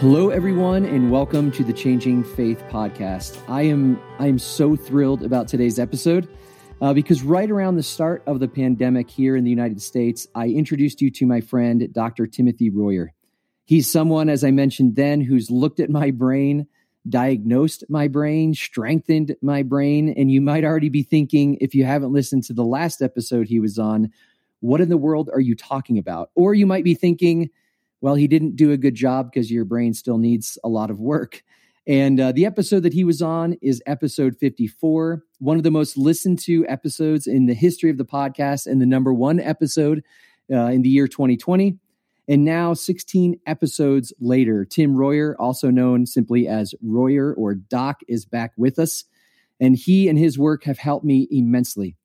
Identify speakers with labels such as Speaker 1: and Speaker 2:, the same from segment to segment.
Speaker 1: Hello, everyone, and welcome to the Changing Faith podcast. I am I am so thrilled about today's episode uh, because right around the start of the pandemic here in the United States, I introduced you to my friend Dr. Timothy Royer. He's someone, as I mentioned then, who's looked at my brain, diagnosed my brain, strengthened my brain, and you might already be thinking, if you haven't listened to the last episode he was on, what in the world are you talking about? Or you might be thinking well, he didn't do a good job because your brain still needs a lot of work. And uh, the episode that he was on is episode 54, one of the most listened to episodes in the history of the podcast, and the number one episode uh, in the year 2020. And now, 16 episodes later, Tim Royer, also known simply as Royer or Doc, is back with us. And he and his work have helped me immensely,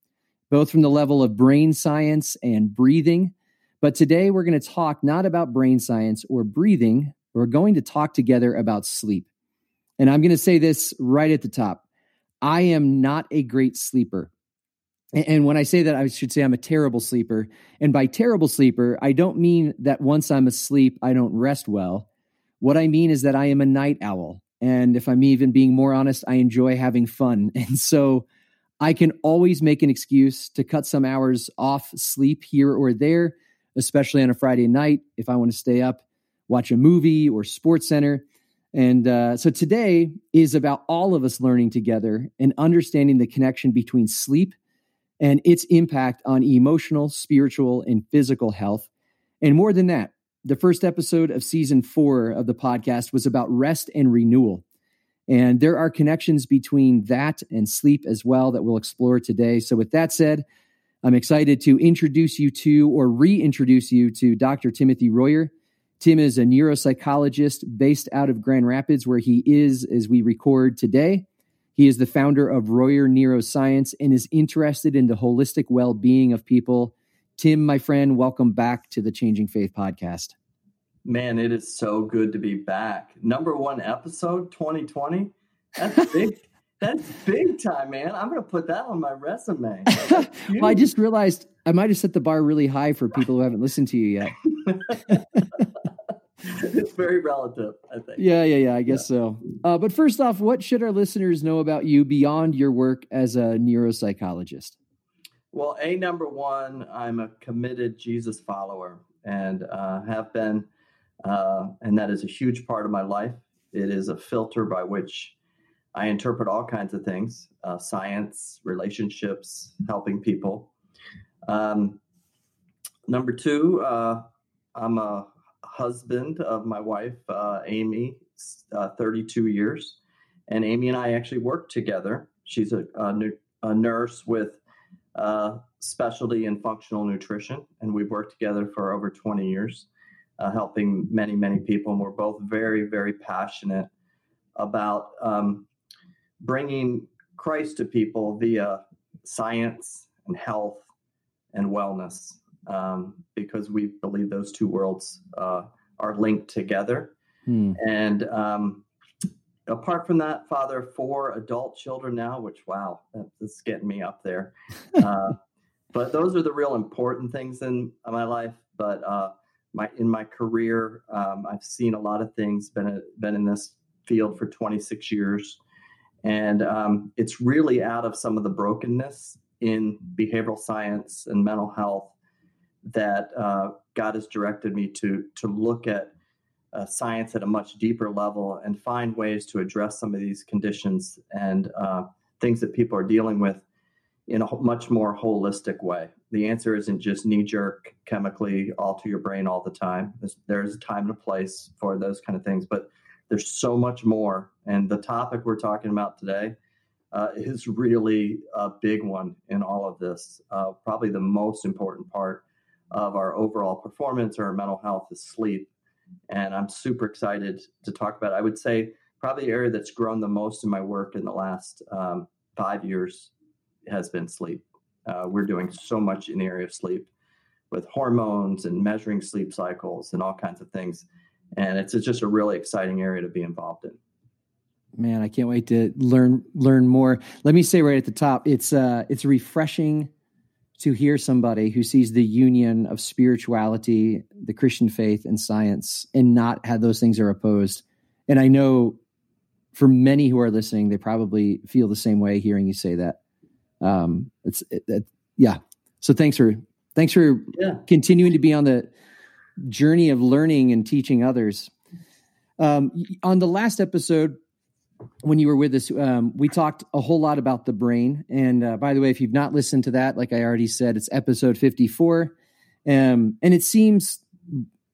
Speaker 1: both from the level of brain science and breathing but today we're going to talk not about brain science or breathing. We're going to talk together about sleep. And I'm going to say this right at the top I am not a great sleeper. And when I say that, I should say I'm a terrible sleeper. And by terrible sleeper, I don't mean that once I'm asleep, I don't rest well. What I mean is that I am a night owl. And if I'm even being more honest, I enjoy having fun. And so I can always make an excuse to cut some hours off sleep here or there especially on a Friday night if I want to stay up, watch a movie or Sports Center. And uh, so today is about all of us learning together and understanding the connection between sleep and its impact on emotional, spiritual, and physical health. And more than that, the first episode of season four of the podcast was about rest and renewal. And there are connections between that and sleep as well that we'll explore today. So, with that said, I'm excited to introduce you to or reintroduce you to Dr. Timothy Royer. Tim is a neuropsychologist based out of Grand Rapids, where he is as we record today. He is the founder of Royer Neuroscience and is interested in the holistic well being of people. Tim, my friend, welcome back to the Changing Faith podcast.
Speaker 2: Man, it is so good to be back. Number one episode 2020. That's big. That's big time, man. I'm going to put that on my resume.
Speaker 1: well, I just realized I might have set the bar really high for people who haven't listened to you yet.
Speaker 2: it's very relative, I think.
Speaker 1: Yeah, yeah, yeah. I guess yeah. so. Uh, but first off, what should our listeners know about you beyond your work as a neuropsychologist?
Speaker 2: Well, a number one, I'm a committed Jesus follower and uh, have been, uh, and that is a huge part of my life. It is a filter by which I interpret all kinds of things uh, science, relationships, helping people. Um, number two, uh, I'm a husband of my wife, uh, Amy, uh, 32 years. And Amy and I actually work together. She's a, a, a nurse with uh, specialty in functional nutrition, and we've worked together for over 20 years, uh, helping many, many people. And we're both very, very passionate about um, bringing Christ to people via science and health and wellness, um, because we believe those two worlds uh, are linked together. Hmm. And um, apart from that, father four adult children now, which wow, that's getting me up there. Uh, but those are the real important things in my life. But uh, my in my career, um, I've seen a lot of things. Been a, been in this field for 26 years. And um, it's really out of some of the brokenness in behavioral science and mental health that uh, God has directed me to to look at uh, science at a much deeper level and find ways to address some of these conditions and uh, things that people are dealing with in a much more holistic way. The answer isn't just knee jerk chemically alter your brain all the time. There's, there's a time and a place for those kind of things, but there's so much more. And the topic we're talking about today uh, is really a big one in all of this. Uh, probably the most important part of our overall performance or mental health is sleep. And I'm super excited to talk about it. I would say probably the area that's grown the most in my work in the last um, five years has been sleep. Uh, we're doing so much in the area of sleep with hormones and measuring sleep cycles and all kinds of things and it's just a really exciting area to be involved in.
Speaker 1: Man, I can't wait to learn learn more. Let me say right at the top, it's uh, it's refreshing to hear somebody who sees the union of spirituality, the Christian faith, and science, and not have those things are opposed. And I know for many who are listening, they probably feel the same way hearing you say that. Um, it's it, it, yeah. So thanks for thanks for yeah. continuing to be on the journey of learning and teaching others. Um, on the last episode, when you were with us, um, we talked a whole lot about the brain. And uh, by the way, if you've not listened to that, like I already said, it's episode 54. Um, and it seems,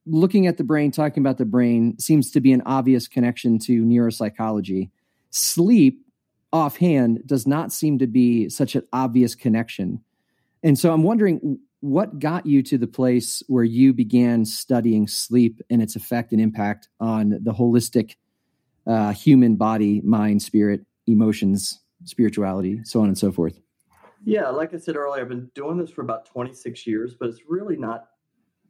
Speaker 1: looking at the brain, talking about the brain, seems to be an obvious connection to neuropsychology. Sleep, offhand, does not seem to be such an obvious connection. And so I'm wondering what got you to the place where you began studying sleep and its effect and impact on the holistic uh, human body, mind, spirit, emotions, spirituality, so on and so forth?
Speaker 2: Yeah, like I said earlier, I've been doing this for about 26 years, but it's really not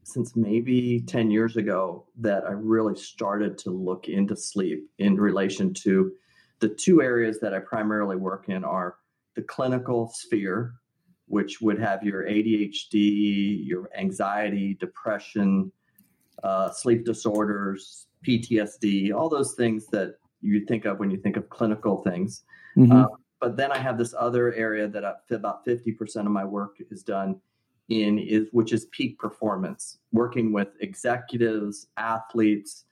Speaker 2: since maybe 10 years ago that I really started to look into sleep in relation to the two areas that I primarily work in are the clinical sphere, which would have your ADHD, your anxiety, depression, uh, sleep disorders, PTSD, all those things that you think of when you think of clinical things. Mm-hmm. Uh, but then I have this other area that I, about 50% of my work is done in is which is peak performance, working with executives, athletes,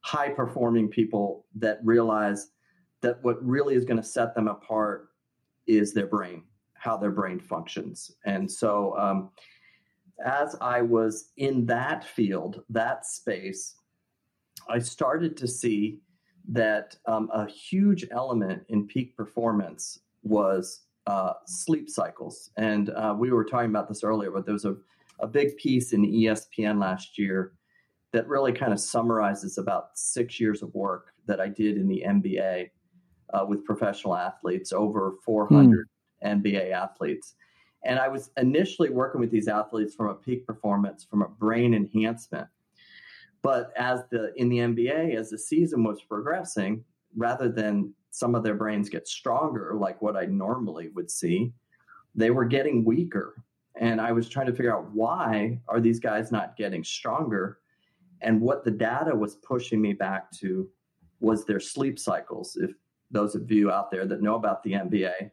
Speaker 2: high performing people that realize that what really is going to set them apart is their brain, how their brain functions. And so um, as I was in that field, that space, I started to see that um, a huge element in peak performance was uh, sleep cycles. And uh, we were talking about this earlier, but there was a, a big piece in ESPN last year that really kind of summarizes about six years of work that I did in the NBA uh, with professional athletes, over 400 mm. NBA athletes. And I was initially working with these athletes from a peak performance, from a brain enhancement. But as the in the NBA, as the season was progressing, rather than some of their brains get stronger, like what I normally would see, they were getting weaker. And I was trying to figure out why are these guys not getting stronger? And what the data was pushing me back to was their sleep cycles. If those of you out there that know about the NBA,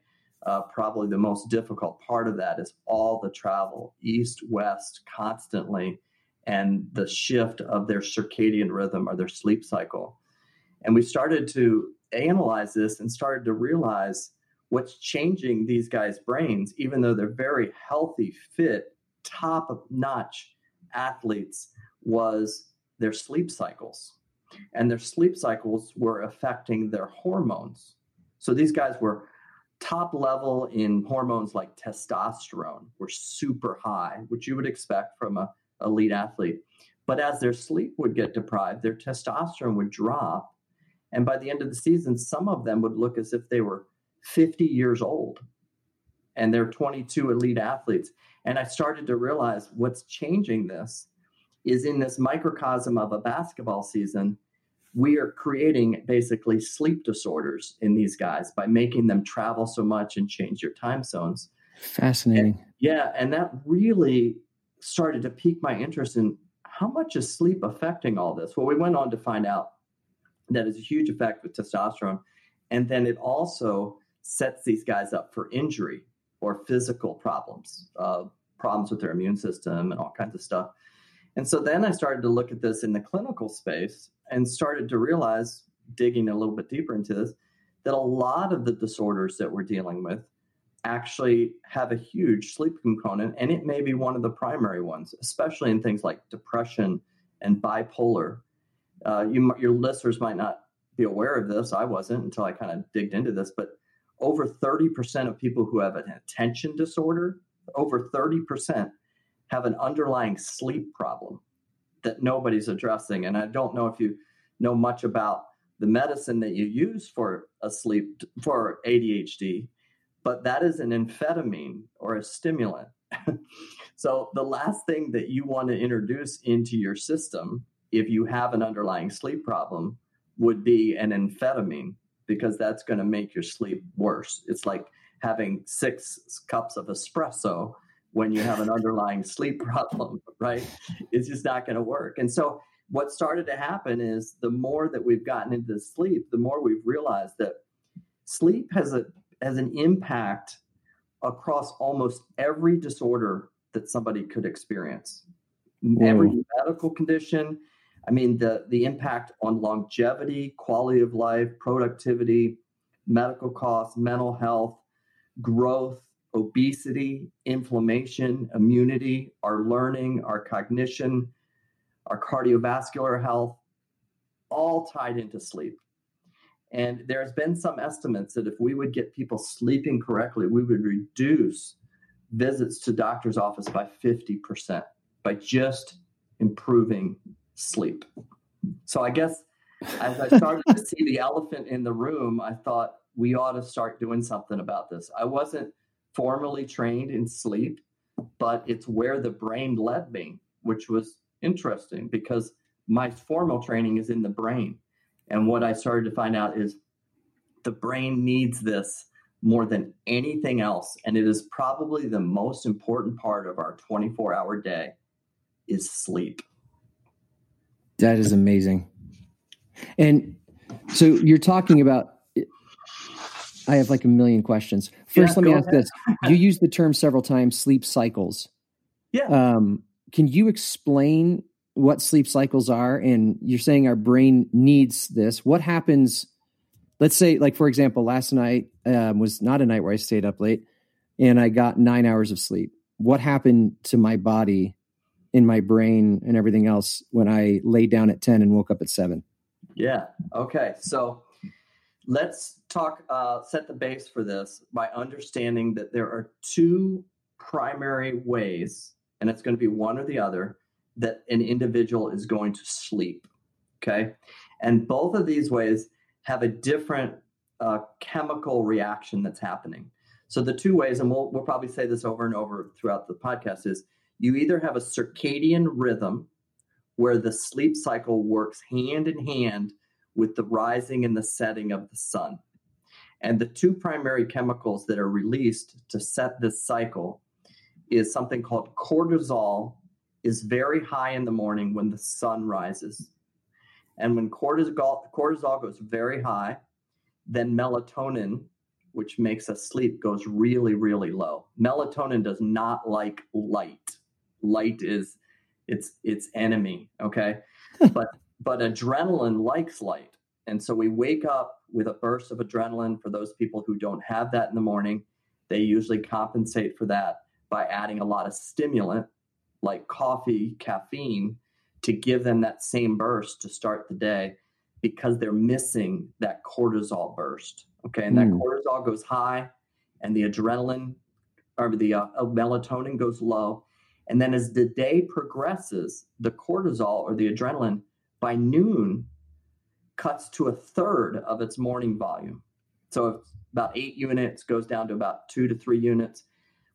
Speaker 2: uh, probably the most difficult part of that is all the travel east, west, constantly, and the shift of their circadian rhythm or their sleep cycle. And we started to analyze this and started to realize what's changing these guys' brains, even though they're very healthy, fit, top notch athletes, was their sleep cycles. And their sleep cycles were affecting their hormones. So these guys were top level in hormones like testosterone were super high, which you would expect from a elite athlete. But as their sleep would get deprived, their testosterone would drop. And by the end of the season, some of them would look as if they were 50 years old and they're 22 elite athletes. And I started to realize what's changing this is in this microcosm of a basketball season, we are creating basically sleep disorders in these guys by making them travel so much and change your time zones.
Speaker 1: Fascinating.
Speaker 2: And, yeah. And that really started to pique my interest in how much is sleep affecting all this? Well, we went on to find out that it's a huge effect with testosterone. And then it also sets these guys up for injury or physical problems, uh, problems with their immune system and all kinds of stuff. And so then I started to look at this in the clinical space and started to realize, digging a little bit deeper into this, that a lot of the disorders that we're dealing with actually have a huge sleep component, and it may be one of the primary ones, especially in things like depression and bipolar. Uh, you, your listeners might not be aware of this. I wasn't until I kind of digged into this, but over 30% of people who have an attention disorder, over 30% have an underlying sleep problem that nobody's addressing. And I don't know if you know much about the medicine that you use for a sleep for ADHD, but that is an amphetamine or a stimulant. so the last thing that you want to introduce into your system if you have an underlying sleep problem would be an amphetamine because that's going to make your sleep worse. It's like having six cups of espresso when you have an underlying sleep problem, right? It's just not going to work. And so, what started to happen is the more that we've gotten into sleep, the more we've realized that sleep has a has an impact across almost every disorder that somebody could experience. Whoa. Every hmm. medical condition, I mean the the impact on longevity, quality of life, productivity, medical costs, mental health, growth, obesity, inflammation, immunity, our learning, our cognition, our cardiovascular health, all tied into sleep. And there's been some estimates that if we would get people sleeping correctly, we would reduce visits to doctor's office by 50% by just improving sleep. So I guess as I started to see the elephant in the room, I thought we ought to start doing something about this. I wasn't formally trained in sleep, but it's where the brain led me, which was interesting because my formal training is in the brain. And what I started to find out is the brain needs this more than anything else. And it is probably the most important part of our 24 hour day is sleep.
Speaker 1: That is amazing. And so you're talking about I have like a million questions. First, yeah, let me ask ahead. this. You use the term several times sleep cycles.
Speaker 2: Yeah. Um,
Speaker 1: can you explain what sleep cycles are? And you're saying our brain needs this. What happens? Let's say, like, for example, last night um, was not a night where I stayed up late and I got nine hours of sleep. What happened to my body in my brain and everything else when I laid down at 10 and woke up at seven?
Speaker 2: Yeah. Okay. So, let's talk uh, set the base for this by understanding that there are two primary ways and it's going to be one or the other that an individual is going to sleep okay? And both of these ways have a different uh, chemical reaction that's happening. So the two ways and we'll, we'll probably say this over and over throughout the podcast is you either have a circadian rhythm where the sleep cycle works hand in hand with the rising and the setting of the sun. And the two primary chemicals that are released to set this cycle is something called cortisol is very high in the morning when the sun rises. And when cortisol, cortisol goes very high, then melatonin, which makes us sleep, goes really, really low. Melatonin does not like light. Light is its its enemy. Okay. but but adrenaline likes light. And so we wake up with a burst of adrenaline for those people who don't have that in the morning. They usually compensate for that by adding a lot of stimulant like coffee, caffeine to give them that same burst to start the day because they're missing that cortisol burst. Okay. And mm. that hmm. cortisol goes high and the adrenaline or the uh, melatonin goes low. And then as the day progresses, the cortisol or the adrenaline by noon cuts to a third of its morning volume. So about eight units goes down to about two to three units.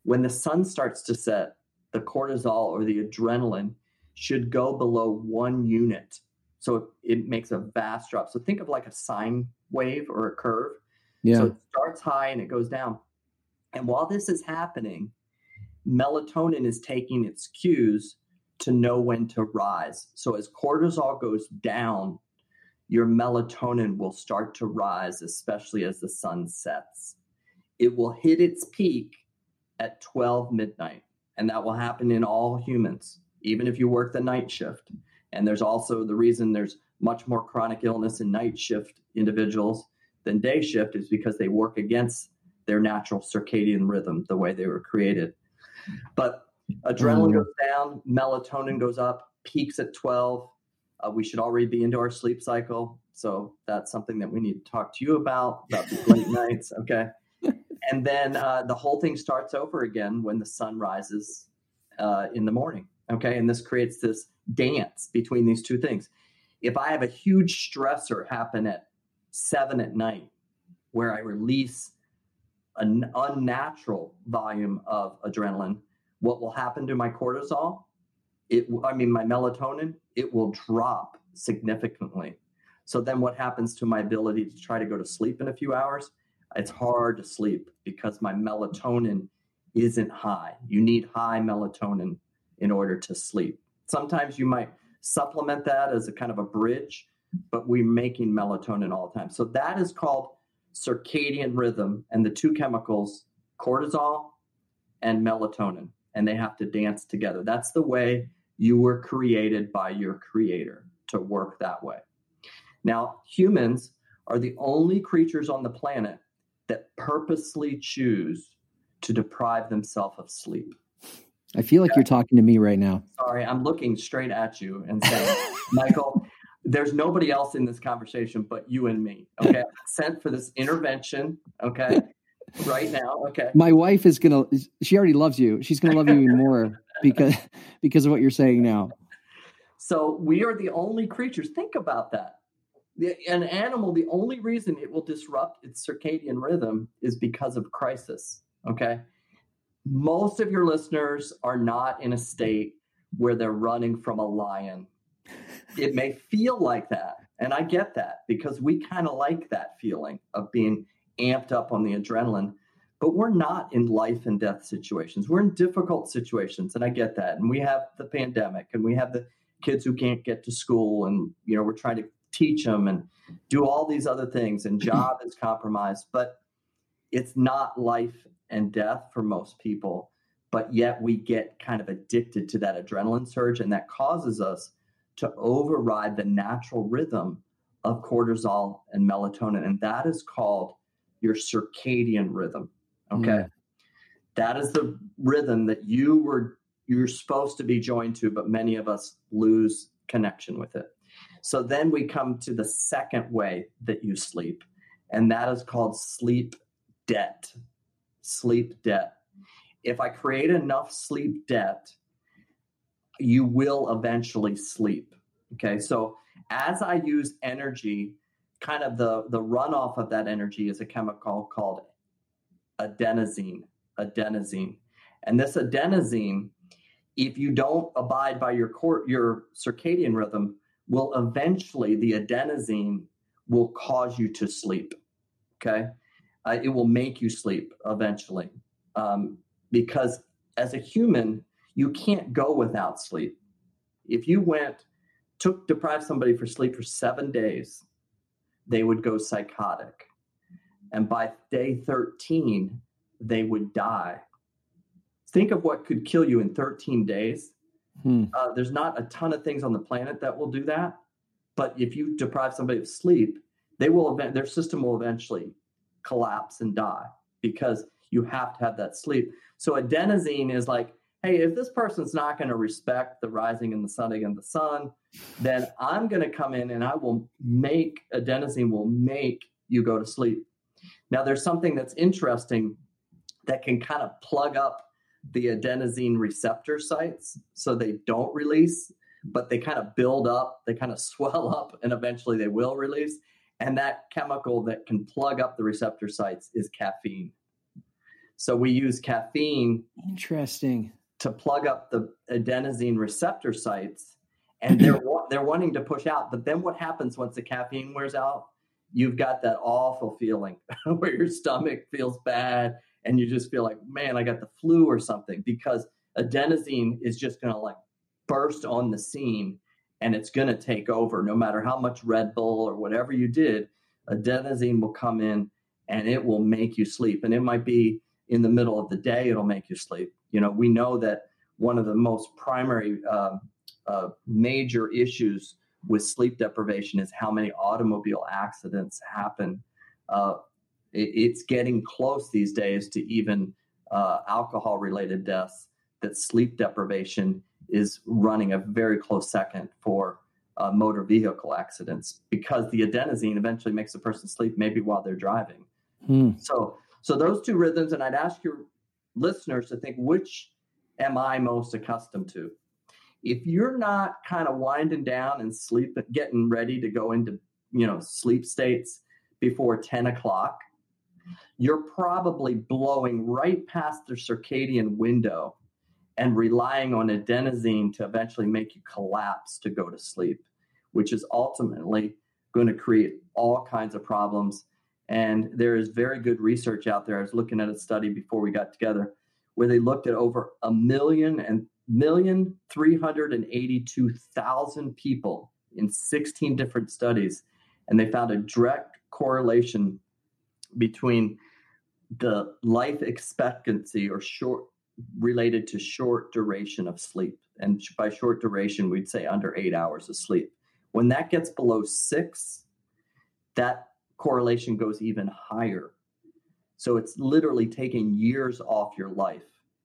Speaker 2: When the sun starts to set, the cortisol or the adrenaline should go below one unit. So it makes a vast drop. So think of like a sine wave or a curve. Yeah. So it starts high and it goes down. And while this is happening, melatonin is taking its cues to know when to rise. So as cortisol goes down, your melatonin will start to rise, especially as the sun sets. It will hit its peak at 12 midnight, and that will happen in all humans, even if you work the night shift. And there's also the reason there's much more chronic illness in night shift individuals than day shift is because they work against their natural circadian rhythm, the way they were created. But Adrenaline mm. goes down, melatonin goes up, peaks at 12. Uh, we should already be into our sleep cycle. So that's something that we need to talk to you about, about these late nights. Okay. And then uh, the whole thing starts over again when the sun rises uh, in the morning. Okay. And this creates this dance between these two things. If I have a huge stressor happen at seven at night where I release an unnatural volume of adrenaline, what will happen to my cortisol? It, I mean, my melatonin, it will drop significantly. So then what happens to my ability to try to go to sleep in a few hours? It's hard to sleep because my melatonin isn't high. You need high melatonin in order to sleep. Sometimes you might supplement that as a kind of a bridge, but we're making melatonin all the time. So that is called circadian rhythm, and the two chemicals, cortisol and melatonin, and they have to dance together. That's the way you were created by your creator to work that way. Now, humans are the only creatures on the planet that purposely choose to deprive themselves of sleep.
Speaker 1: I feel like yeah. you're talking to me right now.
Speaker 2: Sorry, I'm looking straight at you and saying, Michael, there's nobody else in this conversation but you and me. Okay. Sent for this intervention. Okay. Right now. Okay.
Speaker 1: My wife is gonna she already loves you. She's gonna love you even more because because of what you're saying now.
Speaker 2: So we are the only creatures. Think about that. The, an animal, the only reason it will disrupt its circadian rhythm is because of crisis. Okay. Most of your listeners are not in a state where they're running from a lion. It may feel like that. And I get that because we kind of like that feeling of being amped up on the adrenaline. But we're not in life and death situations. We're in difficult situations. And I get that. And we have the pandemic and we have the kids who can't get to school. And, you know, we're trying to teach them and do all these other things. And job is compromised. But it's not life and death for most people, but yet we get kind of addicted to that adrenaline surge, and that causes us to override the natural rhythm of cortisol and melatonin, and that is called your circadian rhythm. Okay. Mm. That is the rhythm that you were you're supposed to be joined to, but many of us lose connection with it. So then we come to the second way that you sleep, and that is called sleep debt sleep debt. If I create enough sleep debt, you will eventually sleep. Okay. So as I use energy, kind of the, the runoff of that energy is a chemical called adenosine. Adenosine. And this adenosine, if you don't abide by your cor- your circadian rhythm, will eventually the adenosine will cause you to sleep. Okay uh, it will make you sleep eventually. Um, because as a human, you can't go without sleep. If you went, took, deprived somebody for sleep for seven days, they would go psychotic. And by day 13, they would die. Think of what could kill you in 13 days. Hmm. Uh, there's not a ton of things on the planet that will do that. But if you deprive somebody of sleep, they will event, their system will eventually collapse and die because you have to have that sleep. So adenosine is like, hey, if this person's not going to respect the rising and the setting of the sun, then I'm going to come in and I will make adenosine will make you go to sleep. Now, there's something that's interesting that can kind of plug up the adenosine receptor sites so they don't release, but they kind of build up, they kind of swell up, and eventually they will release. And that chemical that can plug up the receptor sites is caffeine. So we use caffeine.
Speaker 1: Interesting.
Speaker 2: To plug up the adenosine receptor sites, and they're they're wanting to push out. But then what happens once the caffeine wears out? You've got that awful feeling where your stomach feels bad, and you just feel like, man, I got the flu or something because adenosine is just going to like burst on the scene and it's going to take over no matter how much Red Bull or whatever you did. Adenosine will come in and it will make you sleep. And it might be in the middle of the day, it'll make you sleep. You know, we know that one of the most primary uh, uh, major issues with sleep deprivation is how many automobile accidents happen. Uh, it, it's getting close these days to even uh, alcohol related deaths that sleep deprivation is running a very close second for uh, motor vehicle accidents because the adenosine eventually makes a person sleep maybe while they're driving. Hmm. So, so those two rhythms, and I'd ask your listeners to think which am I most accustomed to? If you're not kind of winding down and sleep, getting ready to go into you know sleep states before 10 o'clock, you're probably blowing right past the circadian window and relying on adenosine to eventually make you collapse to go to sleep, which is ultimately going to create all kinds of problems. And there is very good research out there. I was looking at a study before we got together where they looked at over a million and million three hundred and eighty-two thousand people in 16 different studies, and they found a direct correlation between the life expectancy or short related to short duration of sleep. And by short duration, we'd say under eight hours of sleep. When that gets below six, that correlation goes even higher. So it's literally taking years off your life.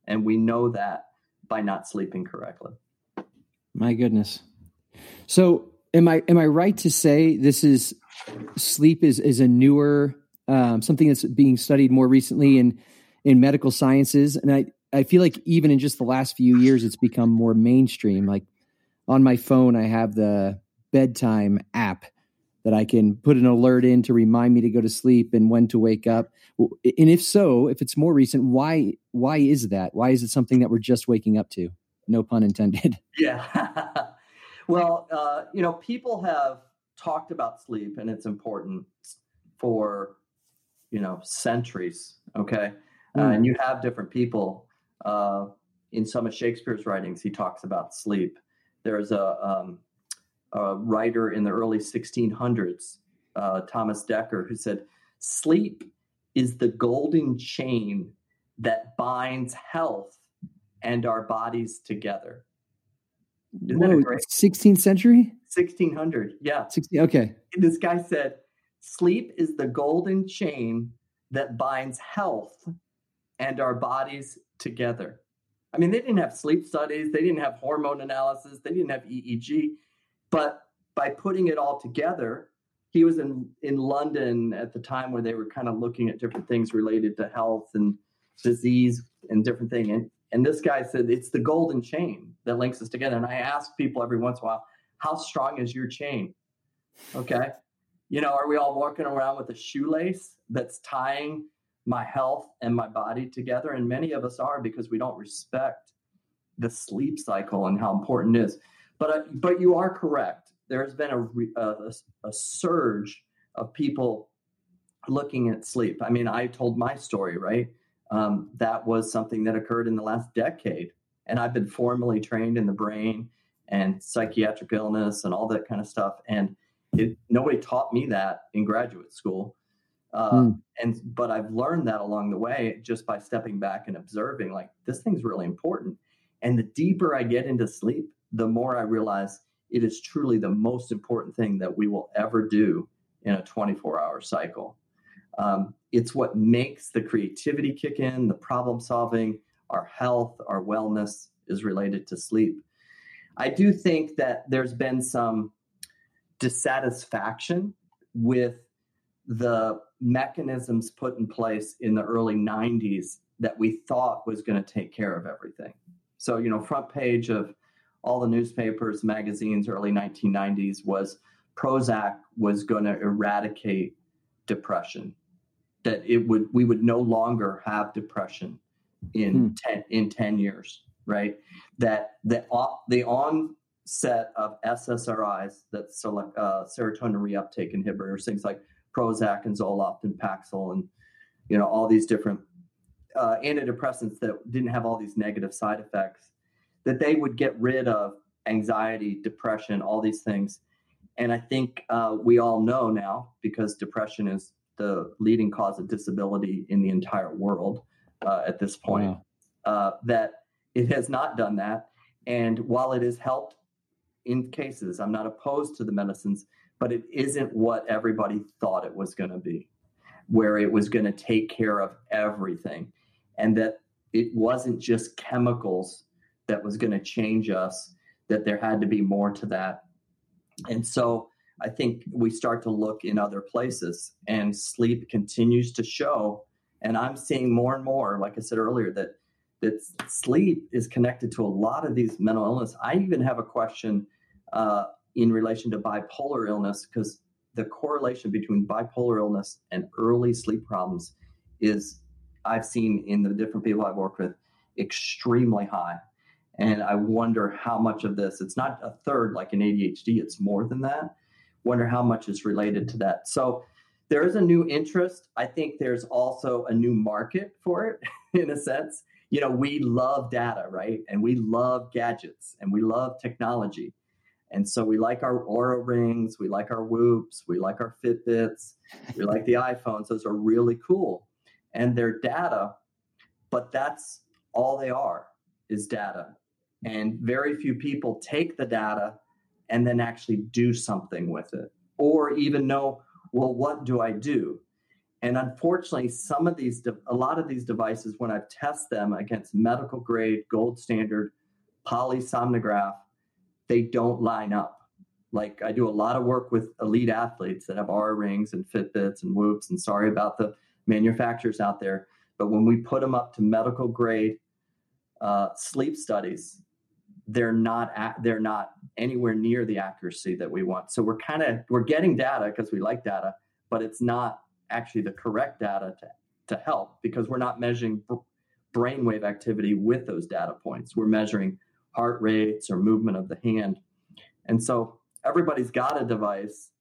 Speaker 2: And we know that by not sleeping correctly.
Speaker 1: My goodness. So am I am I right to say this is sleep is is a newer um, something that's being studied more recently in in medical sciences, and I I feel like even in just the last few years, it's become more mainstream. Like on my phone, I have the bedtime app that I can put an alert in to remind me to go to sleep and when to wake up. And if so, if it's more recent, why why is that? Why is it something that we're just waking up to? No pun intended.
Speaker 2: Yeah. well, uh, you know, people have talked about sleep and its importance for you know centuries okay mm. uh, and you have different people uh, in some of shakespeare's writings he talks about sleep there's a, um, a writer in the early 1600s uh, thomas dekker who said sleep is the golden chain that binds health and our bodies together.
Speaker 1: Isn't Whoa, 16th century?
Speaker 2: 1600 yeah.
Speaker 1: 16 okay.
Speaker 2: This guy said Sleep is the golden chain that binds health and our bodies together. I mean, they didn't have sleep studies, they didn't have hormone analysis, they didn't have EEG, but by putting it all together, he was in, in London at the time where they were kind of looking at different things related to health and disease and different things. And, and this guy said it's the golden chain that links us together. And I ask people every once in a while, how strong is your chain? Okay. You know, are we all walking around with a shoelace that's tying my health and my body together? And many of us are because we don't respect the sleep cycle and how important it is. But uh, but you are correct. There has been a, a, a surge of people looking at sleep. I mean, I told my story, right? Um, that was something that occurred in the last decade. And I've been formally trained in the brain and psychiatric illness and all that kind of stuff. And it, nobody taught me that in graduate school. Uh, mm. And but I've learned that along the way just by stepping back and observing. Like this thing's really important. And the deeper I get into sleep, the more I realize it is truly the most important thing that we will ever do in a 24 hour cycle. Um, it's what makes the creativity kick in, the problem solving, our health, our wellness is related to sleep. I do think that there's been some dissatisfaction with the mechanisms put in place in the early 90s that we thought was going to take care of everything. So, you know, front page of all the newspapers, magazines, early 1990s was Prozac was going to eradicate depression. That it would we would no longer have depression in hmm. 10 in 10 years, right? That the the on set of SSRIs that select uh, serotonin reuptake inhibitors, things like Prozac and Zoloft and Paxil, and you know all these different uh, antidepressants that didn't have all these negative side effects, that they would get rid of anxiety, depression, all these things. And I think uh, we all know now because depression is the leading cause of disability in the entire world uh, at this point wow. Uh, that it has not done that. And while it has helped in cases. I'm not opposed to the medicines, but it isn't what everybody thought it was going to be, where it was going to take care of everything. And that it wasn't just chemicals that was going to change us, that there had to be more to that. And so I think we start to look in other places, and sleep continues to show. And I'm seeing more and more, like I said earlier, that that sleep is connected to a lot of these mental illness. I even have a question uh, in relation to bipolar illness because the correlation between bipolar illness and early sleep problems is I've seen in the different people I've worked with extremely high. And I wonder how much of this, it's not a third like in ADHD, it's more than that. Wonder how much is related to that. So there is a new interest. I think there's also a new market for it in a sense. you know, we love data, right? And we love gadgets and we love technology. And so we like our Oura rings, we like our Whoops, we like our Fitbits, we like the iPhones. Those are really cool. And they're data, but that's all they are is data. And very few people take the data and then actually do something with it or even know, well, what do I do? And unfortunately, some of these, a lot of these devices, when I've them against medical grade, gold standard, polysomnograph, they don't line up. Like I do a lot of work with elite athletes that have Oura rings and Fitbits and Whoops. And sorry about the manufacturers out there, but when we put them up to medical grade uh, sleep studies, they're not at, they're not anywhere near the accuracy that we want. So we're kind of we're getting data because we like data, but it's not actually the correct data to to help because we're not measuring brainwave activity with those data points. We're measuring heart rates or movement of the hand. And so everybody's got a device,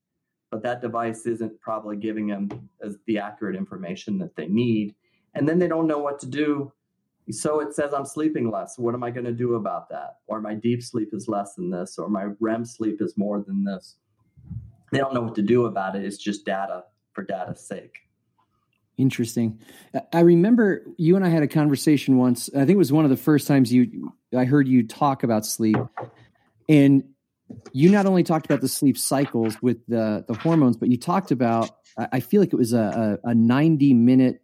Speaker 2: but that device isn't probably giving them the accurate information that they need. And then they don't know what to do. So it says I'm sleeping less. What am I going to do about that? Or my deep sleep is less than this, or my REM sleep is more than this. They don't know what to do about it. It's just data for data's sake.
Speaker 1: Interesting. I remember you and I had a conversation once. I think it was one of the first times you I heard you talk about sleep, and you not only talked about the sleep cycles with the the hormones, but you talked about I feel like it was a a, a ninety minute,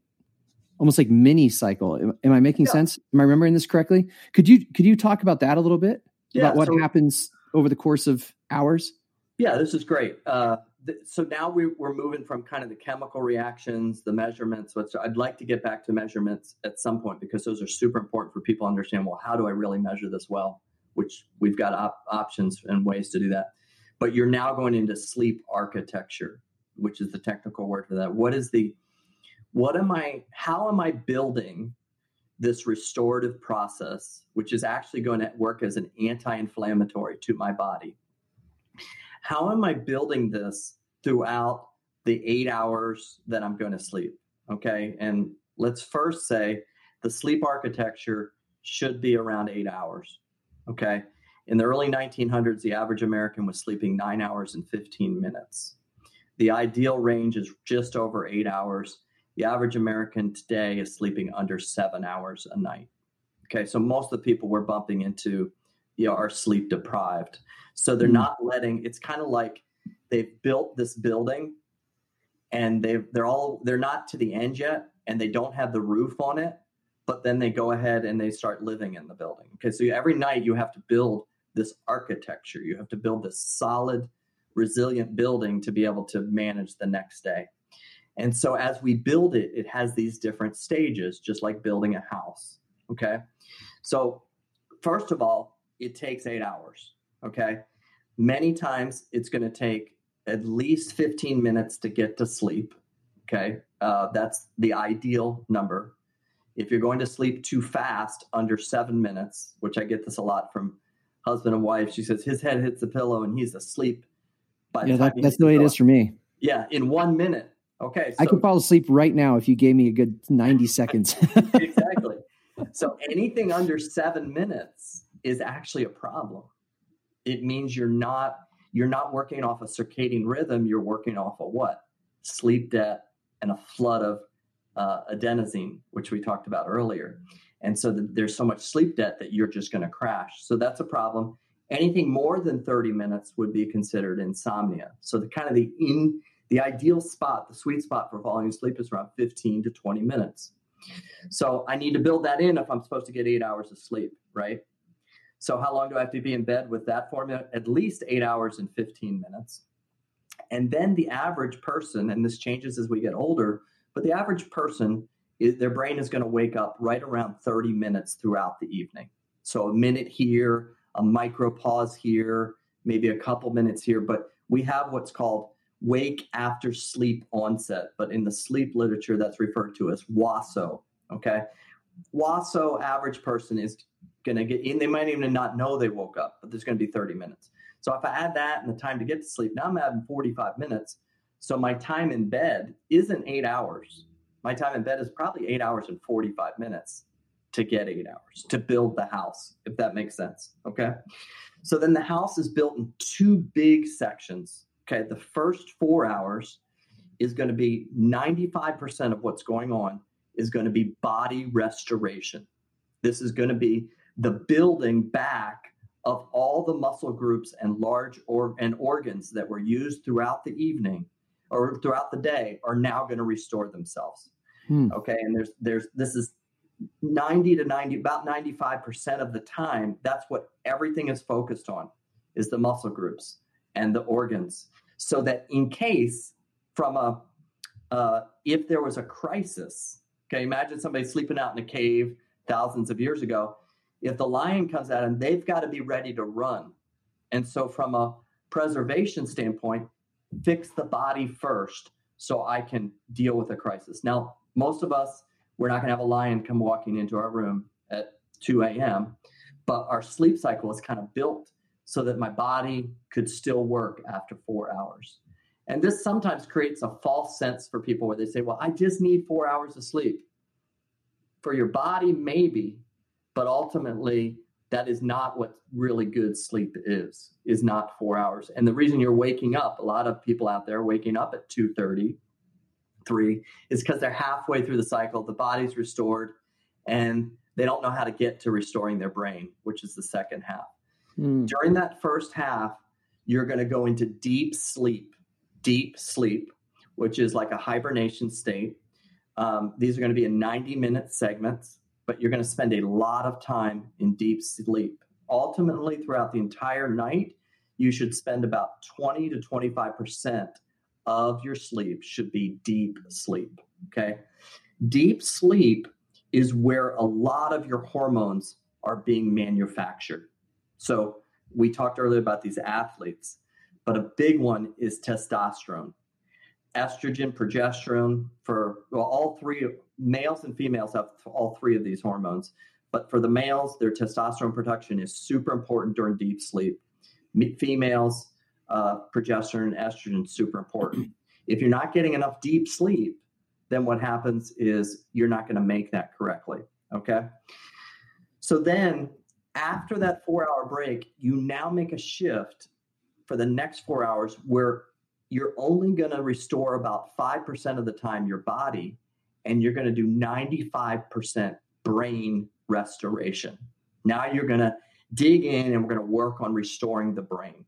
Speaker 1: almost like mini cycle. Am, am I making yeah. sense? Am I remembering this correctly? Could you could you talk about that a little bit yeah, about what so, happens over the course of hours?
Speaker 2: Yeah, this is great. Uh, so now we, we're moving from kind of the chemical reactions, the measurements. Which I'd like to get back to measurements at some point because those are super important for people to understand. Well, how do I really measure this well? Which we've got op- options and ways to do that. But you're now going into sleep architecture, which is the technical word for that. What is the what am I? How am I building this restorative process, which is actually going to work as an anti-inflammatory to my body? how am I building this throughout the eight hours that I'm going to sleep? Okay. And let's first say the sleep architecture should be around eight hours. Okay. In the early 1900s, the average American was sleeping nine hours and 15 minutes. The ideal range is just over eight hours. The average American today is sleeping under seven hours a night. Okay, so most of the people we're bumping into you know, are sleep deprived. So they're mm not letting. It's kind of like they've built this building, and they they're all they're not to the end yet, and they don't have the roof on it. But then they go ahead and they start living in the building. Okay, so every night you have to build this architecture. You have to build this solid, resilient building to be able to manage the next day. And so as we build it, it has these different stages, just like building a house. Okay. So, first of all, it takes eight hours. Okay. Many times it's going to take at least 15 minutes to get to sleep. Okay. Uh, that's the ideal number. If you're going to sleep too fast, under seven minutes, which I get this a lot from husband and wife, she says his head hits the pillow and he's asleep.
Speaker 1: By yeah, that, that's the way it is for me.
Speaker 2: Yeah, in one minute. Okay.
Speaker 1: So, I could fall asleep right now if you gave me a good 90 seconds.
Speaker 2: exactly. So anything under seven minutes is actually a problem. It means you're not you're not working off a circadian rhythm. You're working off of what sleep debt and a flood of uh, adenosine, which we talked about earlier. And so the, there's so much sleep debt that you're just going to crash. So that's a problem. Anything more than 30 minutes would be considered insomnia. So the kind of the in the ideal spot, the sweet spot for falling asleep is around 15 to 20 minutes. So I need to build that in if I'm supposed to get eight hours of sleep, right? So, how long do I have to be in bed with that formula? At least eight hours and 15 minutes. And then the average person, and this changes as we get older, but the average person, their brain is going to wake up right around 30 minutes throughout the evening. So, a minute here, a micro pause here, maybe a couple minutes here, but we have what's called wake after sleep onset. But in the sleep literature, that's referred to as WASO. Okay. WASO average person is going to get in. They might even not know they woke up, but there's going to be 30 minutes. So if I add that and the time to get to sleep, now I'm having 45 minutes. So my time in bed isn't eight hours. My time in bed is probably eight hours and 45 minutes. to get eight hours to build the house, if that makes sense. Okay. So then the house is built in two big sections. Okay. The first four hours is going to be 95% of what's going on is going to be body restoration. This is going to be the building back of all the muscle groups and large or and organs that were used throughout the evening or throughout the day are now going to restore themselves. Hmm. Okay, and there's there's this is 90 to 90 about 95% of the time that's what everything is focused on is the muscle groups and the organs so that in case from a uh, if there was a crisis okay imagine somebody sleeping out in a cave thousands of years ago if the lion comes out and they've got to be ready to run and so from a preservation standpoint fix the body first so i can deal with a crisis now most of us we're not going to have a lion come walking into our room at 2 a.m. But our sleep cycle is kind of built so that my body could still work after four hours. And this sometimes creates a false sense for people where they say, well, I just need four hours of sleep. For your body, maybe, but ultimately, that is not what really good sleep is is not four hours and the reason you're waking up a lot of people out there waking up at 2.30 three is because they're halfway through the cycle, the body's restored, and they don't know how to get to restoring their brain, which is the second half. Mm. During that first half, you're going to go into deep sleep, deep sleep, which is like a hibernation state. Um, these are going to be in 90 minute segments, but you're going to spend a lot of time in deep sleep. Ultimately, throughout the entire night, you should spend about 20 to 25 percent of your sleep should be deep sleep. Okay. Deep sleep is where a lot of your hormones are being manufactured. So we talked earlier about these athletes, but a big one is testosterone. Estrogen, progesterone for well, all three males and females have all three of these hormones. But for the males, their testosterone production is super important during deep sleep. Females, uh, progesterone and estrogen super important. If you're not getting enough deep sleep, then what happens is you're not going to make that correctly. Okay. So then after that four hour break, you now make a shift for the next four hours where you're only going to restore about 5% of the time your body and you're going to do 95% brain restoration. Now you're going to dig in and we're going to work on restoring the brain.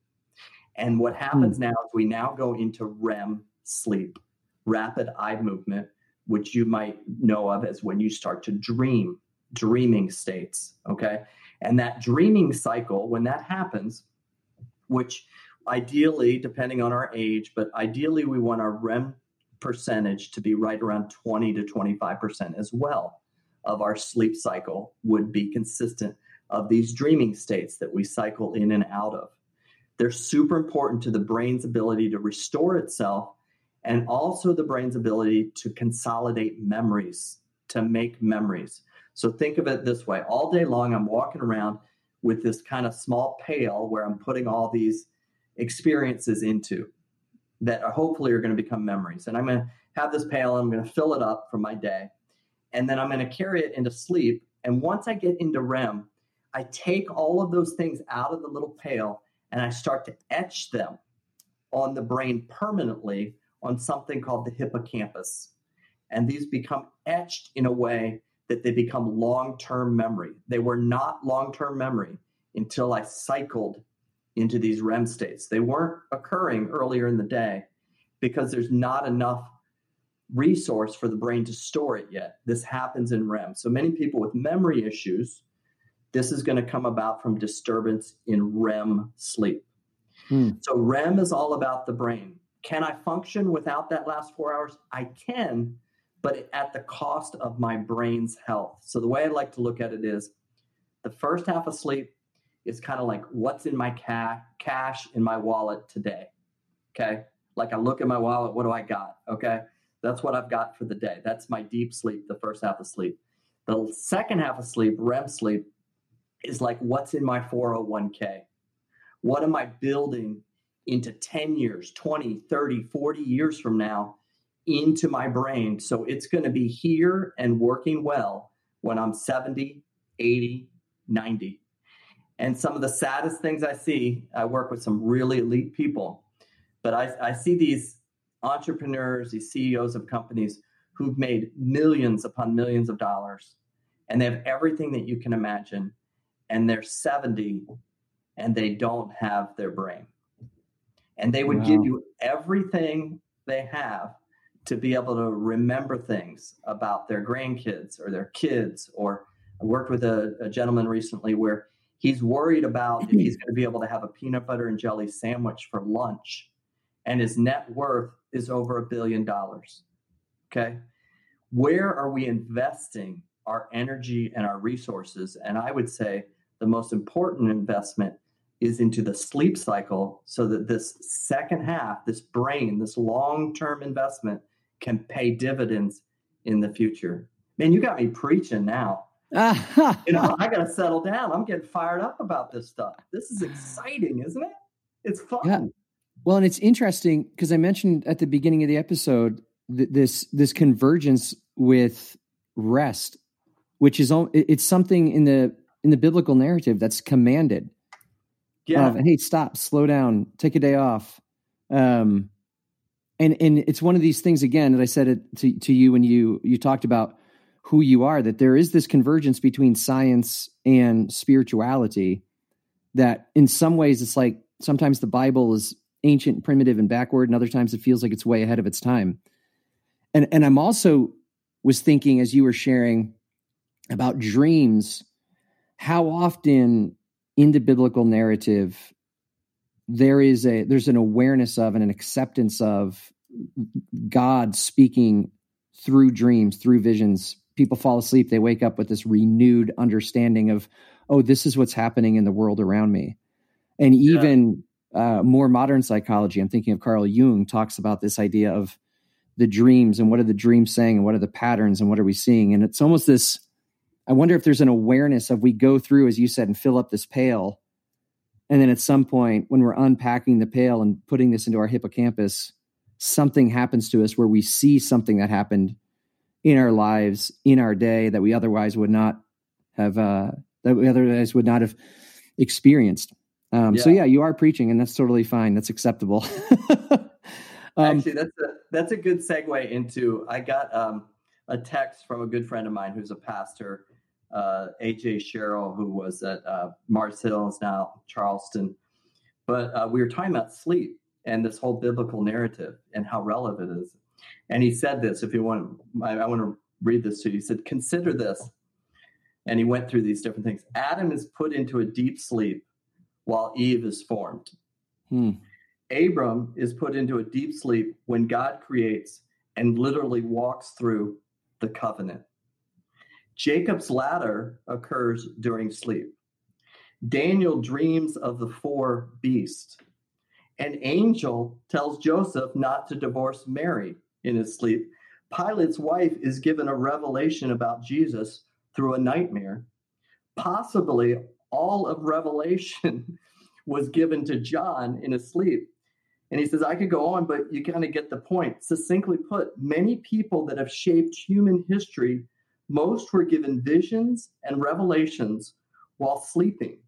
Speaker 2: And what happens mm. now is we now go into REM sleep, rapid eye movement, which you might know of as when you start to dream, dreaming states. Okay. And that dreaming cycle, when that happens, which ideally, depending on our age, but ideally we want our REM percentage to be right around 20 to 25% as well of our sleep cycle would be consistent of these dreaming states that we cycle in and out of. They're super important to the brain's ability to restore itself and also the brain's ability to consolidate memories, to make memories. So think of it this way all day long, I'm walking around with this kind of small pail where I'm putting all these experiences into that are hopefully are going to become memories. And I'm going to have this pail, I'm going to fill it up for my day. And then I'm going to carry it into sleep. And once I get into REM, I take all of those things out of the little pail and I start to etch them on the brain permanently on something called the hippocampus. And these become etched in a way that they become long term memory. They were not long term memory until I cycled into these REM states. They weren't occurring earlier in the day because there's not enough resource for the brain to store it yet. This happens in REM. So many people with memory issues this is going to come about from disturbance in REM sleep. Hmm. So, REM is all about the brain. Can I function without that last four hours? I can, but at the cost of my brain's health. So, the way I like to look at it is the first half of sleep is kind of like what's in my ca- cash in my wallet today. Okay. Like I look at my wallet, what do I got? Okay. That's what I've got for the day. That's my deep sleep, the first half of sleep. The second half of sleep, REM sleep, is like what's in my 401k? What am I building into 10 years, 20, 30, 40 years from now into my brain? So it's going to be here and working well when I'm 70, 80, 90. And some of the saddest things I see, I work with some really elite people, but I, I see these entrepreneurs, these CEOs of companies who've made millions upon millions of dollars and they have everything that you can imagine and they're 70 and they don't have their brain and they would wow. give you everything they have to be able to remember things about their grandkids or their kids or i worked with a, a gentleman recently where he's worried about if he's going to be able to have a peanut butter and jelly sandwich for lunch and his net worth is over a billion dollars okay? Where are we investing our energy and our resources? And i would say the most important investment is into the sleep cycle so that this second half, this brain, this long term investment can pay dividends in the future. Man, you got me preaching now. you know, I got to settle down. I'm getting fired up about this stuff. This is exciting, isn't it? It's fun. Yeah.
Speaker 1: Well, and it's interesting because I mentioned at the beginning of the episode th- this this convergence with rest, which is it's something in the in the biblical narrative that's commanded. Yeah. Of, hey, stop, slow down, take a day off. Um, and and it's one of these things again that I said it to to you when you you talked about who you are that there is this convergence between science and spirituality that in some ways it's like sometimes the bible is ancient primitive and backward and other times it feels like it's way ahead of its time. And and i'm also was thinking as you were sharing about dreams how often in the biblical narrative there is a there's an awareness of and an acceptance of God speaking through dreams, through visions. People fall asleep, they wake up with this renewed understanding of, oh, this is what's happening in the world around me. And even yeah. uh, more modern psychology, I'm thinking of Carl Jung, talks about this idea of the dreams and what are the dreams saying and what are the patterns and what are we seeing. And it's almost this I wonder if there's an awareness of we go through, as you said, and fill up this pail. And then at some point, when we're unpacking the pail and putting this into our hippocampus, something happens to us where we see something that happened in our lives, in our day that we otherwise would not have, uh, that we otherwise would not have experienced. Um, yeah. So yeah, you are preaching, and that's totally fine. That's acceptable.
Speaker 2: um, Actually, that's a that's a good segue into. I got um, a text from a good friend of mine who's a pastor uh, AJ Sherrill, who was at uh, Mars Hill, is now Charleston. But uh, we were talking about sleep and this whole biblical narrative and how relevant it is. And he said this, if you want, I, I want to read this to you. He said, Consider this. And he went through these different things. Adam is put into a deep sleep while Eve is formed. Hmm. Abram is put into a deep sleep when God creates and literally walks through the covenant. Jacob's ladder occurs during sleep. Daniel dreams of the four beasts. An angel tells Joseph not to divorce Mary in his sleep. Pilate's wife is given a revelation about Jesus through a nightmare. Possibly all of Revelation was given to John in his sleep. And he says, I could go on, but you kind of get the point. Succinctly put, many people that have shaped human history most were given visions and revelations while sleeping.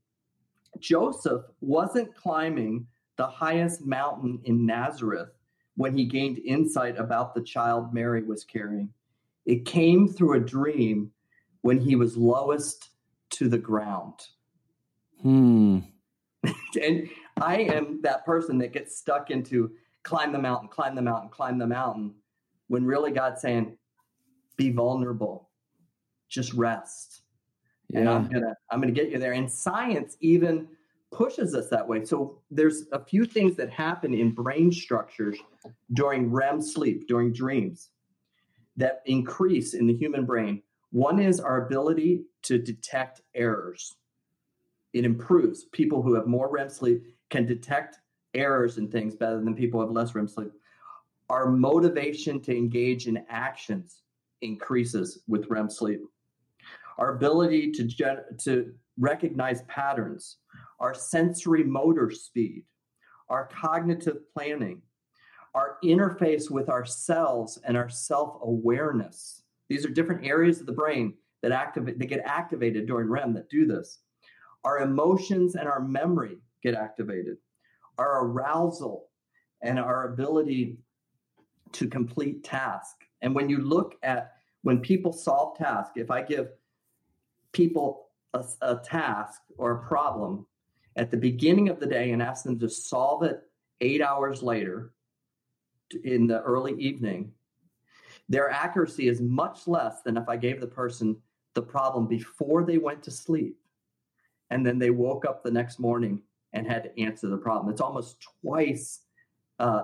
Speaker 2: Joseph wasn't climbing the highest mountain in Nazareth when he gained insight about the child Mary was carrying. It came through a dream when he was lowest to the ground. Hmm. and I am that person that gets stuck into climb the mountain, climb the mountain, climb the mountain, when really God's saying, be vulnerable, just rest. Yeah. And I'm gonna I'm gonna get you there. And science even pushes us that way. So there's a few things that happen in brain structures during REM sleep, during dreams, that increase in the human brain. One is our ability to detect errors. It improves. People who have more REM sleep can detect errors in things better than people who have less REM sleep. Our motivation to engage in actions increases with REM sleep our ability to, gen- to recognize patterns, our sensory motor speed, our cognitive planning, our interface with ourselves and our self awareness. These are different areas of the brain that activate that get activated during REM that do this. Our emotions and our memory get activated. Our arousal and our ability to complete task. And when you look at when people solve tasks, if I give people a, a task or a problem at the beginning of the day and ask them to solve it eight hours later in the early evening, their accuracy is much less than if I gave the person the problem before they went to sleep and then they woke up the next morning and had to answer the problem. It's almost twice uh,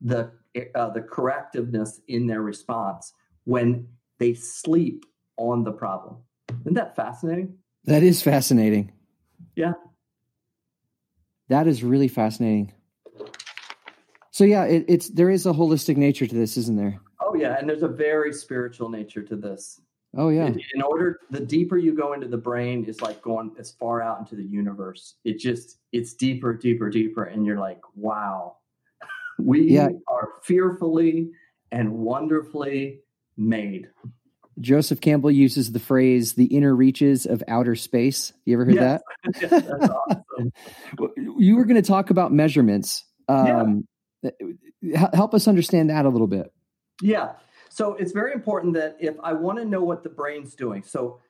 Speaker 2: the uh, the correctiveness in their response when they sleep on the problem. Isn't that fascinating?
Speaker 1: That is fascinating.
Speaker 2: Yeah.
Speaker 1: That is really fascinating. So yeah, it, it's there is a holistic nature to this, isn't there?
Speaker 2: Oh yeah, and there's a very spiritual nature to this.
Speaker 1: Oh yeah.
Speaker 2: In, in order, the deeper you go into the brain, is like going as far out into the universe. It just it's deeper, deeper, deeper, and you're like, wow, we yeah. are fearfully and wonderfully made.
Speaker 1: Joseph Campbell uses the phrase "the inner reaches of outer space." You ever heard yes. that? yes, awesome. you were going to talk about measurements. Um, yeah. Help us understand that a little bit.
Speaker 2: Yeah. So it's very important that if I want to know what the brain's doing, so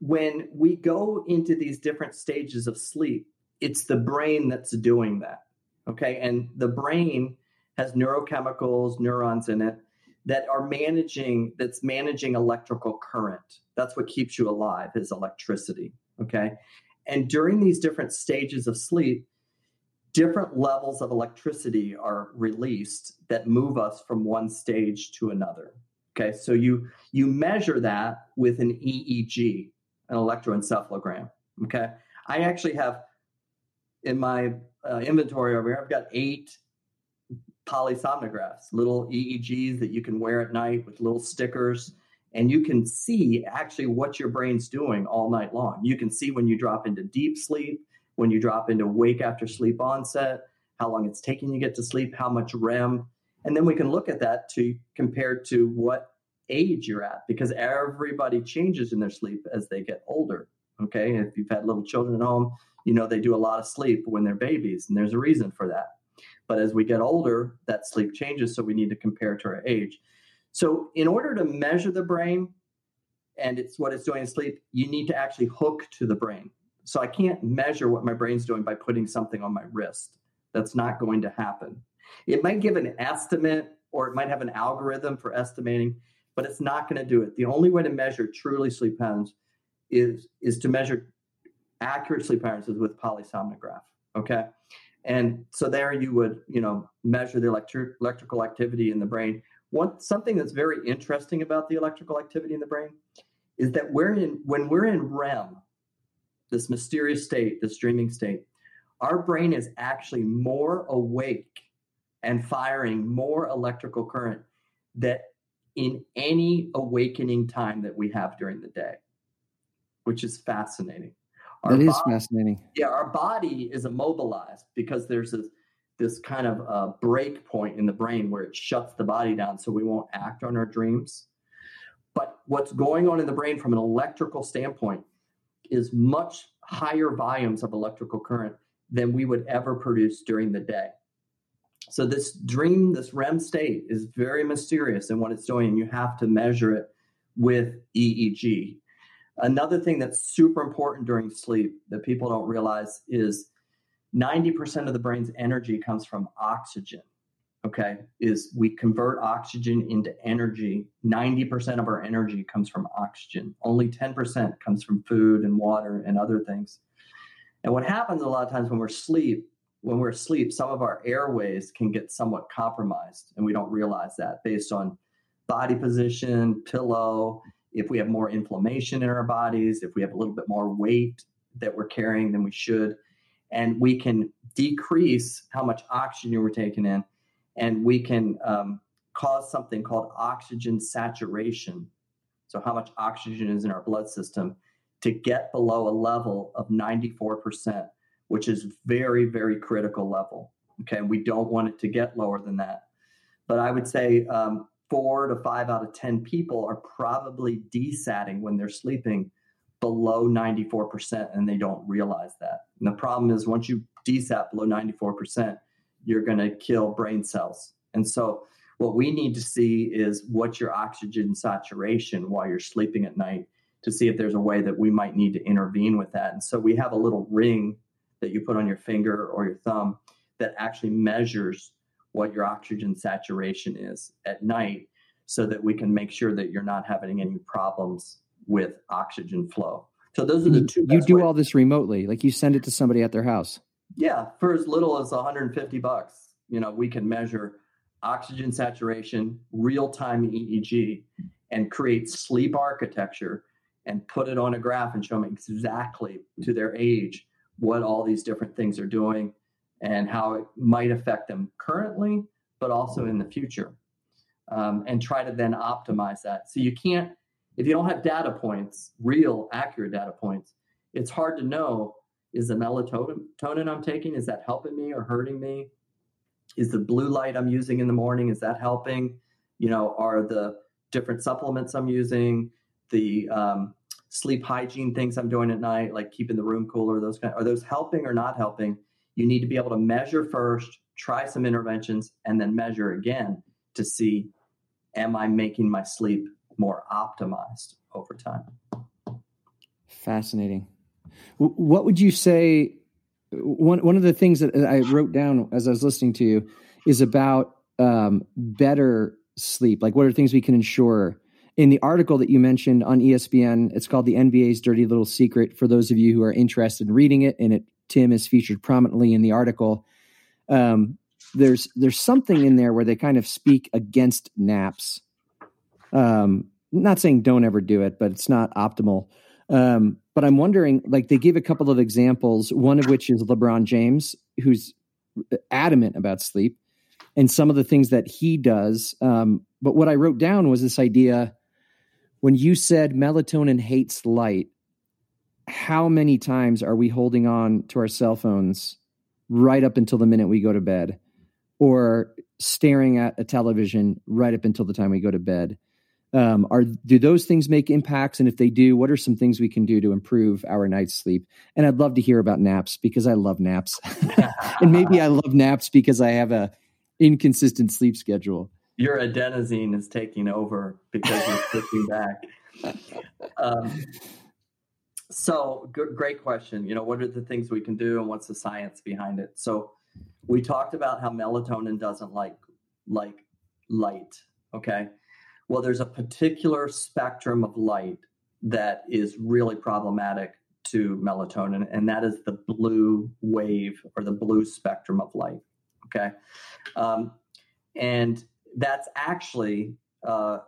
Speaker 2: when we go into these different stages of sleep, it's the brain that's doing that. Okay. And the brain has neurochemicals, neurons in it that are managing that's managing electrical current. That's what keeps you alive is electricity. Okay. And during these different stages of sleep, different levels of electricity are released that move us from one stage to another. Okay, so you you measure that with an EEG, an electroencephalogram. Okay, I actually have in my uh, inventory over here. I've got eight polysomnographs, little EEGs that you can wear at night with little stickers, and you can see actually what your brain's doing all night long. You can see when you drop into deep sleep, when you drop into wake after sleep onset, how long it's taking you to get to sleep, how much REM and then we can look at that to compare to what age you're at because everybody changes in their sleep as they get older. Okay. If you've had little children at home, you know they do a lot of sleep when they're babies, and there's a reason for that. But as we get older, that sleep changes, so we need to compare to our age. So, in order to measure the brain and it's what it's doing in sleep, you need to actually hook to the brain. So, I can't measure what my brain's doing by putting something on my wrist. That's not going to happen. It might give an estimate or it might have an algorithm for estimating, but it's not going to do it. The only way to measure truly sleep patterns is is to measure accurate sleep patterns with polysomnograph. Okay. And so there you would, you know, measure the electric, electrical activity in the brain. One something that's very interesting about the electrical activity in the brain is that we're in when we're in REM, this mysterious state, this dreaming state, our brain is actually more awake and firing more electrical current that in any awakening time that we have during the day, which is fascinating.
Speaker 1: Our that is body, fascinating.
Speaker 2: Yeah, our body is immobilized because there's this this kind of uh, break point in the brain where it shuts the body down so we won't act on our dreams. But what's going on in the brain from an electrical standpoint is much higher volumes of electrical current than we would ever produce during the day. So this dream, this REM state is very mysterious in what it's doing. You have to measure it with EEG. Another thing that's super important during sleep that people don't realize is 90% of the brain's energy comes from oxygen. Okay, is we convert oxygen into energy. 90% of our energy comes from oxygen. Only 10% comes from food and water and other things. And what happens a lot of times when we're asleep when we're asleep, some of our airways can get somewhat compromised, and we don't realize that based on body position, pillow, if we have more inflammation in our bodies, if we have a little bit more weight that we're carrying than we should. And we can decrease how much oxygen we're taking in, and we can um, cause something called oxygen saturation. So, how much oxygen is in our blood system to get below a level of 94% which is very, very critical level. Okay, we don't want it to get lower than that. But I would say um, four to five out of 10 people are probably desatting when they're sleeping below 94% and they don't realize that. And the problem is once you desat below 94%, you're going to kill brain cells. And so what we need to see is what's your oxygen saturation while you're sleeping at night to see if there's a way that we might need to intervene with that. And so we have a little ring that you put on your finger or your thumb that actually measures what your oxygen saturation is at night so that we can make sure that you're not having any problems with oxygen flow. So those are the two.
Speaker 1: You do ways. all this remotely, like you send it to somebody at their house.
Speaker 2: Yeah, for as little as 150 bucks, you know, we can measure oxygen saturation, real time EEG, and create sleep architecture and put it on a graph and show them exactly to their age what all these different things are doing and how it might affect them currently, but also in the future. Um, and try to then optimize that. So you can't, if you don't have data points, real accurate data points, it's hard to know is the melatonin I'm taking, is that helping me or hurting me? Is the blue light I'm using in the morning, is that helping? You know, are the different supplements I'm using, the um, sleep hygiene things I'm doing at night, like keeping the room cooler, those kind, are those helping or not helping? You need to be able to measure first, try some interventions, and then measure again to see am I making my sleep more optimized over time?
Speaker 1: Fascinating. What would you say? One one of the things that I wrote down as I was listening to you is about um, better sleep. Like, what are things we can ensure? In the article that you mentioned on ESPN, it's called "The NBA's Dirty Little Secret." For those of you who are interested in reading it, and it Tim is featured prominently in the article. Um, there's there's something in there where they kind of speak against naps. Um, not saying don't ever do it, but it's not optimal. Um, but I'm wondering, like they give a couple of examples. One of which is LeBron James, who's adamant about sleep, and some of the things that he does. Um, but what I wrote down was this idea: when you said melatonin hates light, how many times are we holding on to our cell phones right up until the minute we go to bed? or staring at a television right up until the time we go to bed. Um, are do those things make impacts? And if they do, what are some things we can do to improve our night's sleep? And I'd love to hear about naps because I love naps, and maybe I love naps because I have a inconsistent sleep schedule.
Speaker 2: Your adenosine is taking over because you're switching back. Um, so, g- great question. You know, what are the things we can do, and what's the science behind it? So, we talked about how melatonin doesn't like like light okay well there's a particular spectrum of light that is really problematic to melatonin and that is the blue wave or the blue spectrum of light okay um, and that's actually uh,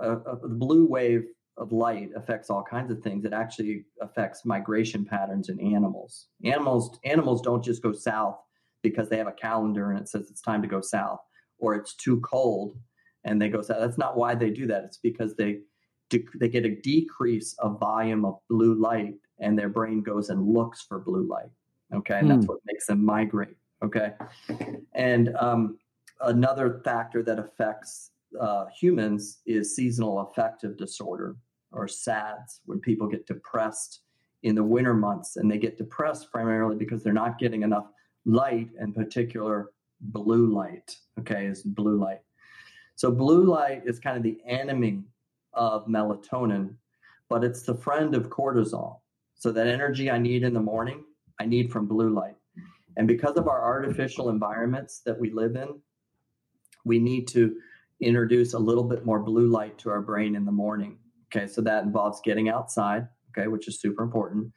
Speaker 2: the blue wave of light affects all kinds of things it actually affects migration patterns in animals animals animals don't just go south because they have a calendar and it says it's time to go south or it's too cold and they go south. That's not why they do that. It's because they they get a decrease of volume of blue light and their brain goes and looks for blue light. Okay, and that's hmm. what makes them migrate. Okay, and um, another factor that affects uh, humans is seasonal affective disorder or SADS, when people get depressed in the winter months, and they get depressed primarily because they're not getting enough light, in particular blue light, okay, is blue light. So blue light is kind of the enemy of melatonin, but it's the friend of cortisol. So that energy I need in the morning, I need from blue light. And because of our artificial environments that we live in, we need to introduce a little bit more blue light to our brain in the morning. Okay, so that involves getting outside, okay, which is super important.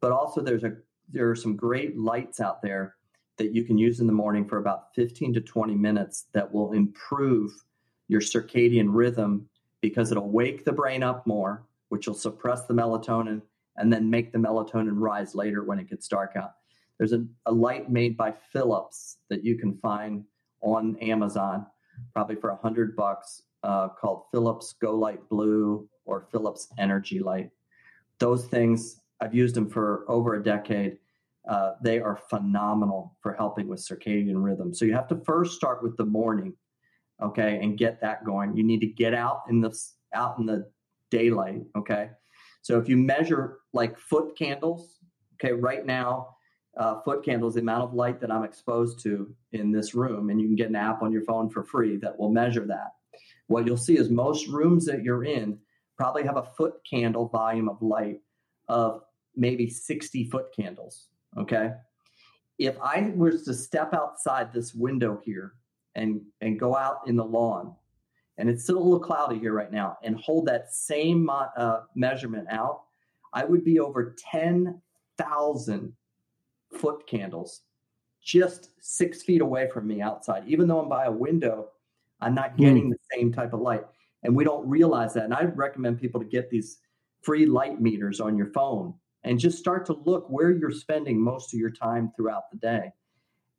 Speaker 2: But also there's a there are some great lights out there that you can use in the morning for about 15 to 20 minutes that will improve your circadian rhythm because it'll wake the brain up more, which will suppress the melatonin and then make the melatonin rise later when it gets dark out. There's a, a light made by Philips that you can find on Amazon, probably for a hundred bucks, uh, called Philips Go Light Blue or Philips Energy Light. Those things I've used them for over a decade uh, they are phenomenal for helping with circadian rhythm. So you have to first start with the morning. okay, and get that going. You need to get out in the out in the daylight, okay? So if you measure like foot candles, okay, right now, uh, foot candles, the amount of light that I'm exposed to in this room, and you can get an app on your phone for free that will measure that. What you'll see is most rooms that you're in probably have a foot candle volume of light of maybe 60 foot candles, okay? If I was to step outside this window here and and go out in the lawn and it's still a little cloudy here right now, and hold that same uh, measurement out, I would be over 10,000 foot candles just six feet away from me outside. Even though I'm by a window, I'm not hmm. getting mm. the same type of light. And we don't realize that. And I recommend people to get these free light meters on your phone and just start to look where you're spending most of your time throughout the day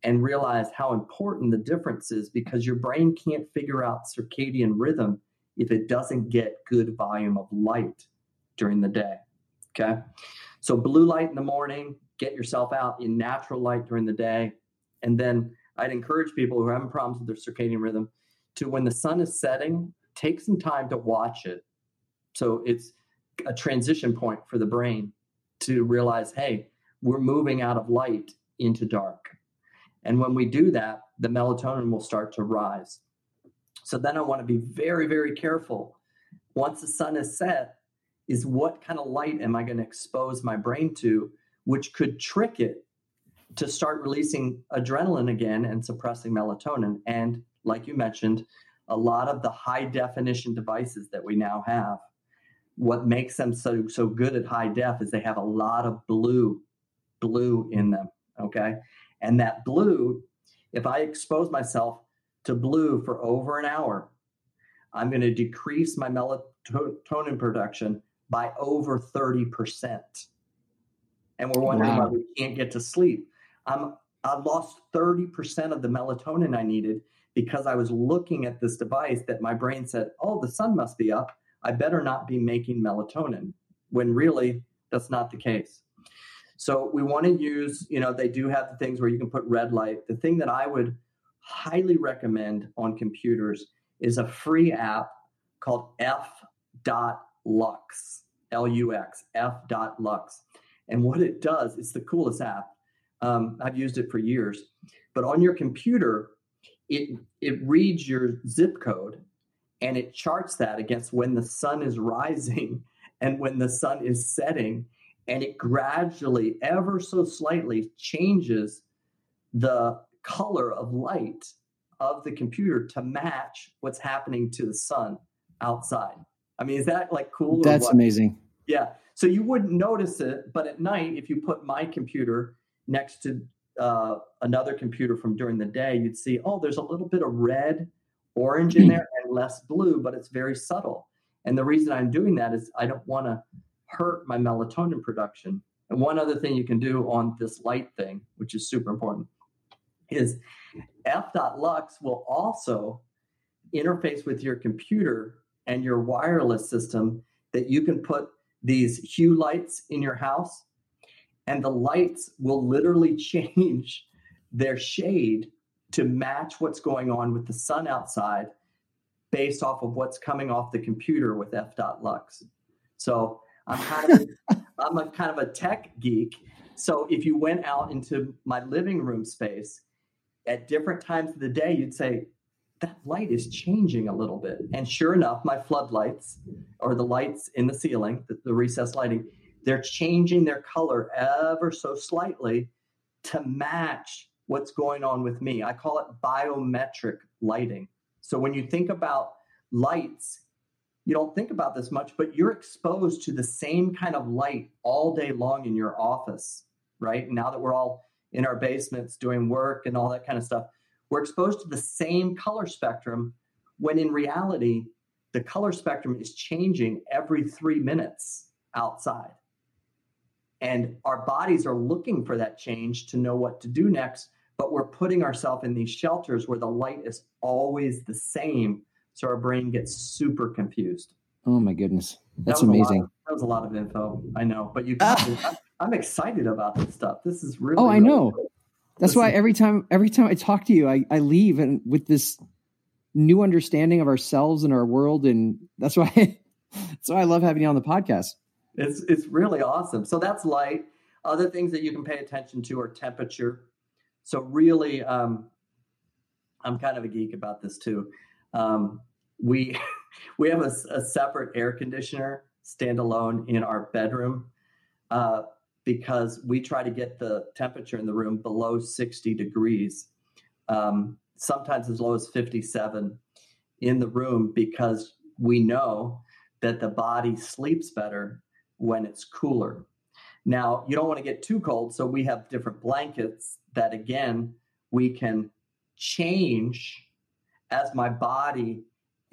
Speaker 2: and realize how important the difference is because your brain can't figure out circadian rhythm if it doesn't get good volume of light during the day. Okay. So, blue light in the morning, get yourself out in natural light during the day. And then I'd encourage people who are having problems with their circadian rhythm to, when the sun is setting, take some time to watch it. So, it's a transition point for the brain to realize, hey, we're moving out of light into dark. And when we do that, the melatonin will start to rise. So then I want to be very, very careful. Once the sun is set, is what kind of light am I going to expose my brain to, which could trick it to start releasing adrenaline again and suppressing melatonin. And like you mentioned, a lot of the high definition devices that we now have, what makes them so so good at high def is they have a lot of blue, blue in them. Okay. And that blue, if I expose myself to blue for over an hour, I'm going to decrease my melatonin production by over 30%. And we're wondering wow. why we can't get to sleep. I'm, I lost 30% of the melatonin I needed because I was looking at this device that my brain said, oh, the sun must be up. I better not be making melatonin, when really that's not the case. So we want to use, you know, they do have the things where you can put red light. The thing that I would highly recommend on computers is a free app called f.lux, L-U-X, f.lux. And what it does, it's the coolest app. Um, I've used it for years. But on your computer, it it reads your zip code and it charts that against when the sun is rising and when the sun is setting and it gradually, ever so slightly, changes the color of light of the computer to match what's happening to the sun outside. I mean, is that like cool?
Speaker 1: That's amazing.
Speaker 2: Yeah. So you wouldn't notice it, but at night, if you put my computer next to uh, another computer from during the day, you'd see, oh, there's a little bit of red, orange in hmm. there, and less blue, but it's very subtle. And the reason I'm doing that is I don't want to hurt my melatonin production. And one other thing you can do on this light thing, which is super important, is f.lux will also interface with your computer and your wireless system that you can put these hue lights in your house and the lights will literally change their shade to match what's going on with the sun outside based off of what's coming off the computer with f.lux. So I'm kind of I'm a kind of a tech geek. So if you went out into my living room space at different times of the day, you'd say, that light is changing a little bit. And sure enough, my floodlights or the lights in the ceiling, the, the recessed lighting, they're changing their color ever so slightly to match what's going on with me. I call it biometric lighting. So when you think about lights you don't think about this much, but you're exposed to the same kind of light all day long in your office, right? Now that we're all in our basements doing work and all that kind of stuff, we're exposed to the same color spectrum when in reality, the color spectrum is changing every three minutes outside. And our bodies are looking for that change to know what to do next, but we're putting ourselves in these shelters where the light is always the same so our brain gets super confused.
Speaker 1: Oh my goodness, that's that amazing.
Speaker 2: Of, that was a lot of info. I know, but you. I'm, I'm, excited about this stuff. This is oh, really.
Speaker 1: Oh, I
Speaker 2: really
Speaker 1: know. Cool. That's Listen. why every time every time I talk to you, I, I leave and with this new understanding of ourselves and our world. And that's why, that's why I love having you on the podcast.
Speaker 2: It's, it's really awesome. So that's light. Other things that you can pay attention to are temperature. So really, um, I'm kind of a geek about this too. Um, we we have a, a, separate air conditioner standalone in our bedroom uh, because we try to get the temperature in the room below 60 degrees, um, sometimes as low as 57 in the room because we know that the body sleeps better when it's cooler. Now, you don't want to get too cold, so we have different blankets that again we can change as my body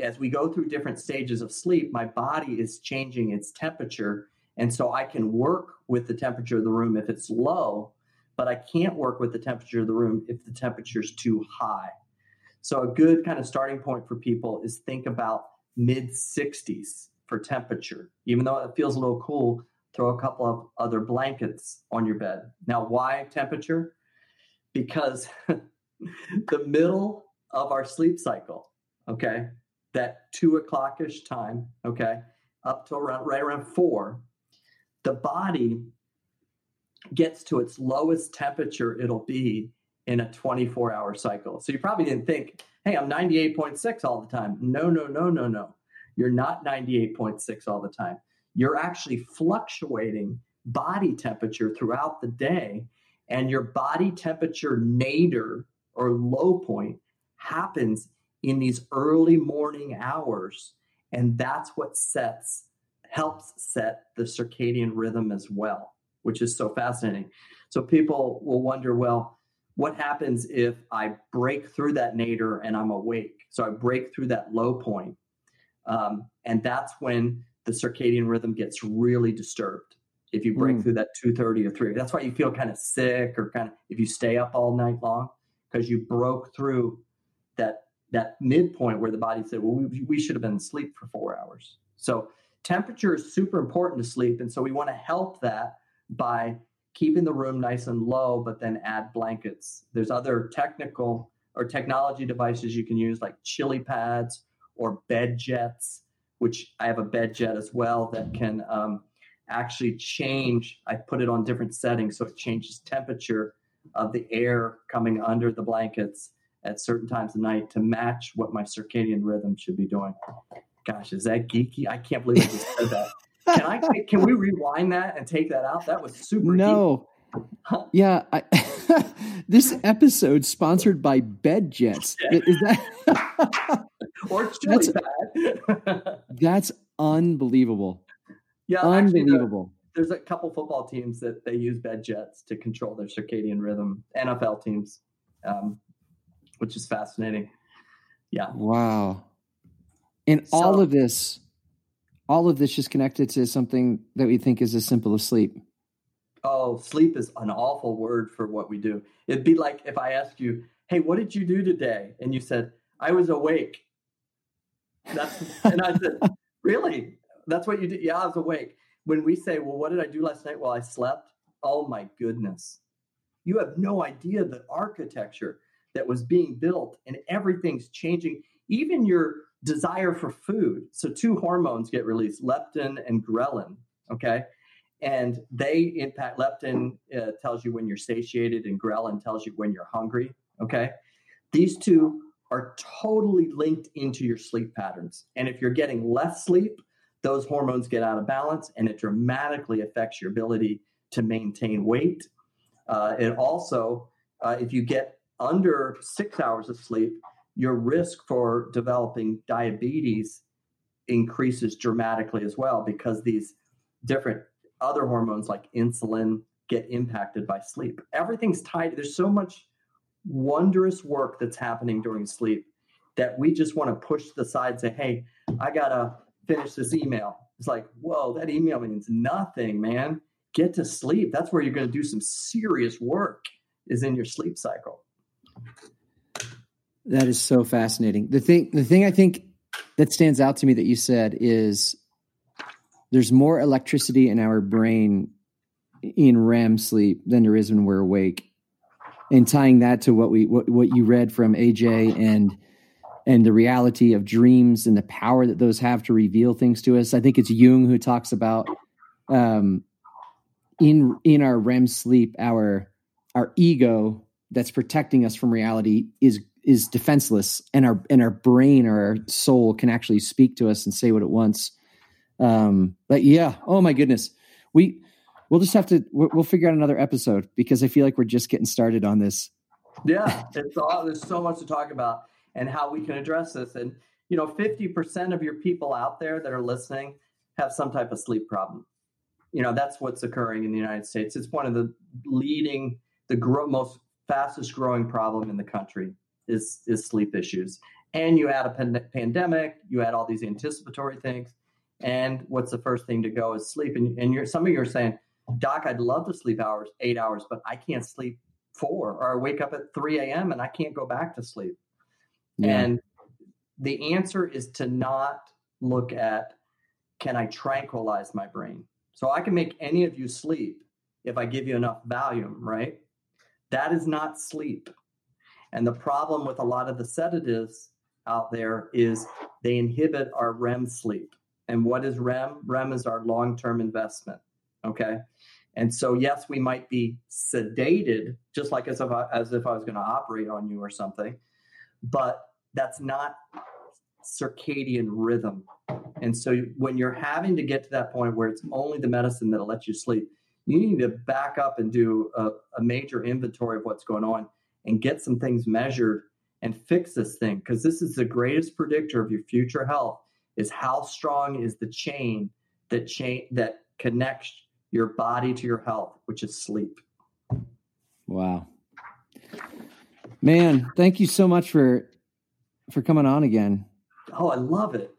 Speaker 2: as we go through different stages of sleep, my body is changing its temperature. And so I can work with the temperature of the room if it's low, but I can't work with the temperature of the room if the temperature is too high. So, a good kind of starting point for people is think about mid 60s for temperature. Even though it feels a little cool, throw a couple of other blankets on your bed. Now, why temperature? Because the middle of our sleep cycle, okay, that two o'clockish time, okay, up to around right around four, the body gets to its lowest temperature it'll be in a 24 hour cycle. So you probably didn't think, hey, I'm 98.6 all the time. No, no, no, no, no. You're not 98.6 all the time. You're actually fluctuating body temperature throughout the day, and your body temperature nadir or low point happens in these early morning hours. And that's what sets, helps set the circadian rhythm as well, which is so fascinating. So people will wonder, well, what happens if I break through that nadir and I'm awake? So I break through that low point. Um, and that's when the circadian rhythm gets really disturbed. If you break mm. through that 2:30 or 3. That's why you feel kind of sick or kind of if you stay up all night long because you broke through that that midpoint where the body said, well, we, we should have been asleep for four hours. So temperature is super important to sleep. And so we want to help that by keeping the room nice and low, but then add blankets. There's other technical or technology devices you can use like chili pads or bed jets, which I have a bed jet as well that can um, actually change. I put it on different settings so it changes temperature of the air coming under the blankets at certain times of night to match what my circadian rhythm should be doing. Gosh, is that geeky? I can't believe I just said that. Can I? Can we rewind that and take that out? That was super.
Speaker 1: No. Huh? Yeah, I, this episode sponsored by Bed Jets. Is
Speaker 2: that or chili that's,
Speaker 1: that's unbelievable.
Speaker 2: Yeah,
Speaker 1: unbelievable.
Speaker 2: Actually, there's a couple football teams that they use bed jets to control their circadian rhythm. NFL teams, um, which is fascinating. Yeah.
Speaker 1: Wow. And so, all of this, all of this is connected to something that we think is as simple as sleep.
Speaker 2: Oh, sleep is an awful word for what we do. It'd be like if I asked you, "Hey, what did you do today?" and you said, "I was awake." That's and I said, "Really? That's what you did?" Yeah, I was awake. When we say, "Well, what did I do last night?" Well, I slept. Oh my goodness. You have no idea the architecture that was being built and everything's changing even your desire for food. So two hormones get released leptin and ghrelin okay? And they impact leptin uh, tells you when you're satiated and ghrelin tells you when you're hungry okay? These two are totally linked into your sleep patterns. And if you're getting less sleep those hormones get out of balance and it dramatically affects your ability to maintain weight. Uh, it also uh, if you get under six hours of sleep, your risk for developing diabetes increases dramatically as well because these different other hormones like insulin get impacted by sleep. Everything's tied. There's so much wondrous work that's happening during sleep that we just want to push to the side and say, hey, I got to finish this email. It's like, whoa, that email means nothing, man. Get to sleep. That's where you're going to do some serious work is in your sleep cycle.
Speaker 1: That is so fascinating. The thing, the thing I think that stands out to me that you said is there's more electricity in our brain in REM sleep than there is when we're awake. And tying that to what we what, what you read from AJ and and the reality of dreams and the power that those have to reveal things to us. I think it's Jung who talks about um, in in our REM sleep, our our ego that's protecting us from reality is is defenseless, and our and our brain or our soul can actually speak to us and say what it wants. Um, but yeah, oh my goodness, we we'll just have to we'll figure out another episode because I feel like we're just getting started on this.
Speaker 2: Yeah, it's all, there's so much to talk about and how we can address this. And you know, 50% of your people out there that are listening have some type of sleep problem. You know, that's what's occurring in the United States. It's one of the leading, the gro- most fastest growing problem in the country is is sleep issues. And you add a pan- pandemic, you add all these anticipatory things, and what's the first thing to go is sleep. And, and you're some of you are saying, Doc, I'd love to sleep hours, eight hours, but I can't sleep four, or I wake up at 3 a.m. and I can't go back to sleep. Yeah. And the answer is to not look at can I tranquilize my brain? So I can make any of you sleep if I give you enough Valium, right? That is not sleep. And the problem with a lot of the sedatives out there is they inhibit our REM sleep. And what is REM? REM is our long term investment. Okay. And so, yes, we might be sedated, just like as if I, as if I was going to operate on you or something, but that's not circadian rhythm. And so, when you're having to get to that point where it's only the medicine that'll let you sleep, you need to back up and do a, a major inventory of what's going on and get some things measured and fix this thing because this is the greatest predictor of your future health is how strong is the chain that chain that connects your body to your health which is sleep.
Speaker 1: Wow. Man thank you so much for for coming on again.
Speaker 2: Oh i love it.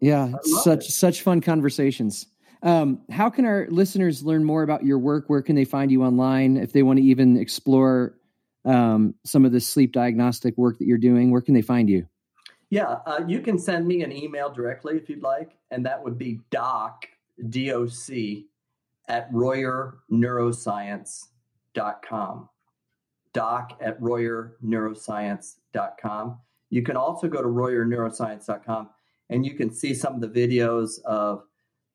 Speaker 1: Yeah love such it. such fun conversations. Um, how can our listeners learn more about your work? Where can they find you online if they want to even explore um, some of the sleep diagnostic work that you're doing where can they find you
Speaker 2: yeah uh, you can send me an email directly if you'd like and that would be doc doc at royerneuroscience.com. Doc at royerneuroscience.com. You can also go to royerneuroscience.com and you can see some of the videos of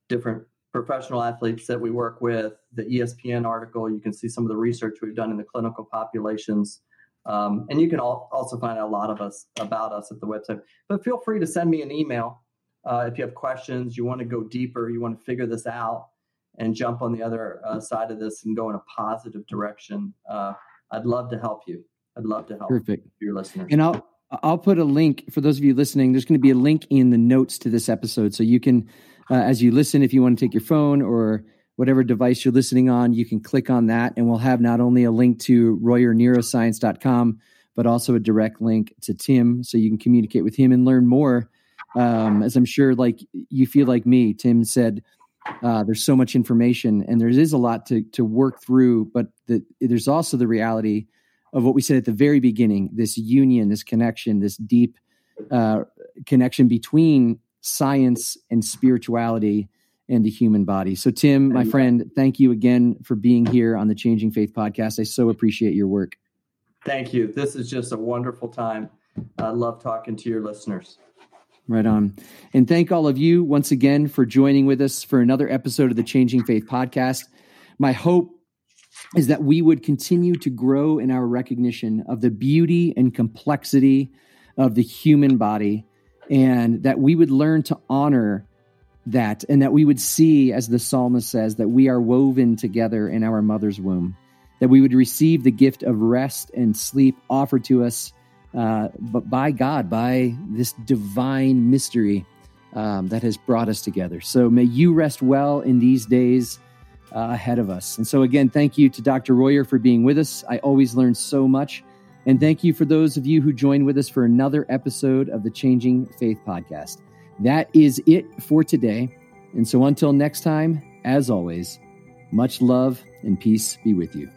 Speaker 2: different professional athletes that we work with, the ESPN article. You can see some of the research we've done in the clinical populations. Um, and you can all, also find out a lot of us about us at the website. But feel free to send me an email uh, if you have questions, you want to go deeper, you want to figure this out and jump on the other uh, side of this and go in a positive direction, uh, I'd love to help you. I'd love to help
Speaker 1: Perfect.
Speaker 2: your listeners.
Speaker 1: And I'll I'll put a link for those of you listening. There's going to be a link in the notes to this episode, so you can, uh, as you listen, if you want to take your phone or whatever device you're listening on, you can click on that, and we'll have not only a link to RoyerNeuroscience.com, but also a direct link to Tim, so you can communicate with him and learn more. Um, as I'm sure, like you feel like me, Tim said uh, there's so much information, and there is a lot to to work through. But the, there's also the reality of what we said at the very beginning: this union, this connection, this deep uh, connection between science and spirituality and the human body. So, Tim, my friend, thank you again for being here on the Changing Faith podcast. I so appreciate your work.
Speaker 2: Thank you. This is just a wonderful time. I love talking to your listeners.
Speaker 1: Right on. And thank all of you once again for joining with us for another episode of the Changing Faith podcast. My hope is that we would continue to grow in our recognition of the beauty and complexity of the human body and that we would learn to honor that and that we would see, as the psalmist says, that we are woven together in our mother's womb, that we would receive the gift of rest and sleep offered to us uh, but by God, by this divine mystery um, that has brought us together. So may you rest well in these days uh, ahead of us. And so, again, thank you to Dr. Royer for being with us. I always learn so much. And thank you for those of you who joined with us for another episode of the Changing Faith Podcast. That is it for today. And so, until next time, as always, much love and peace be with you.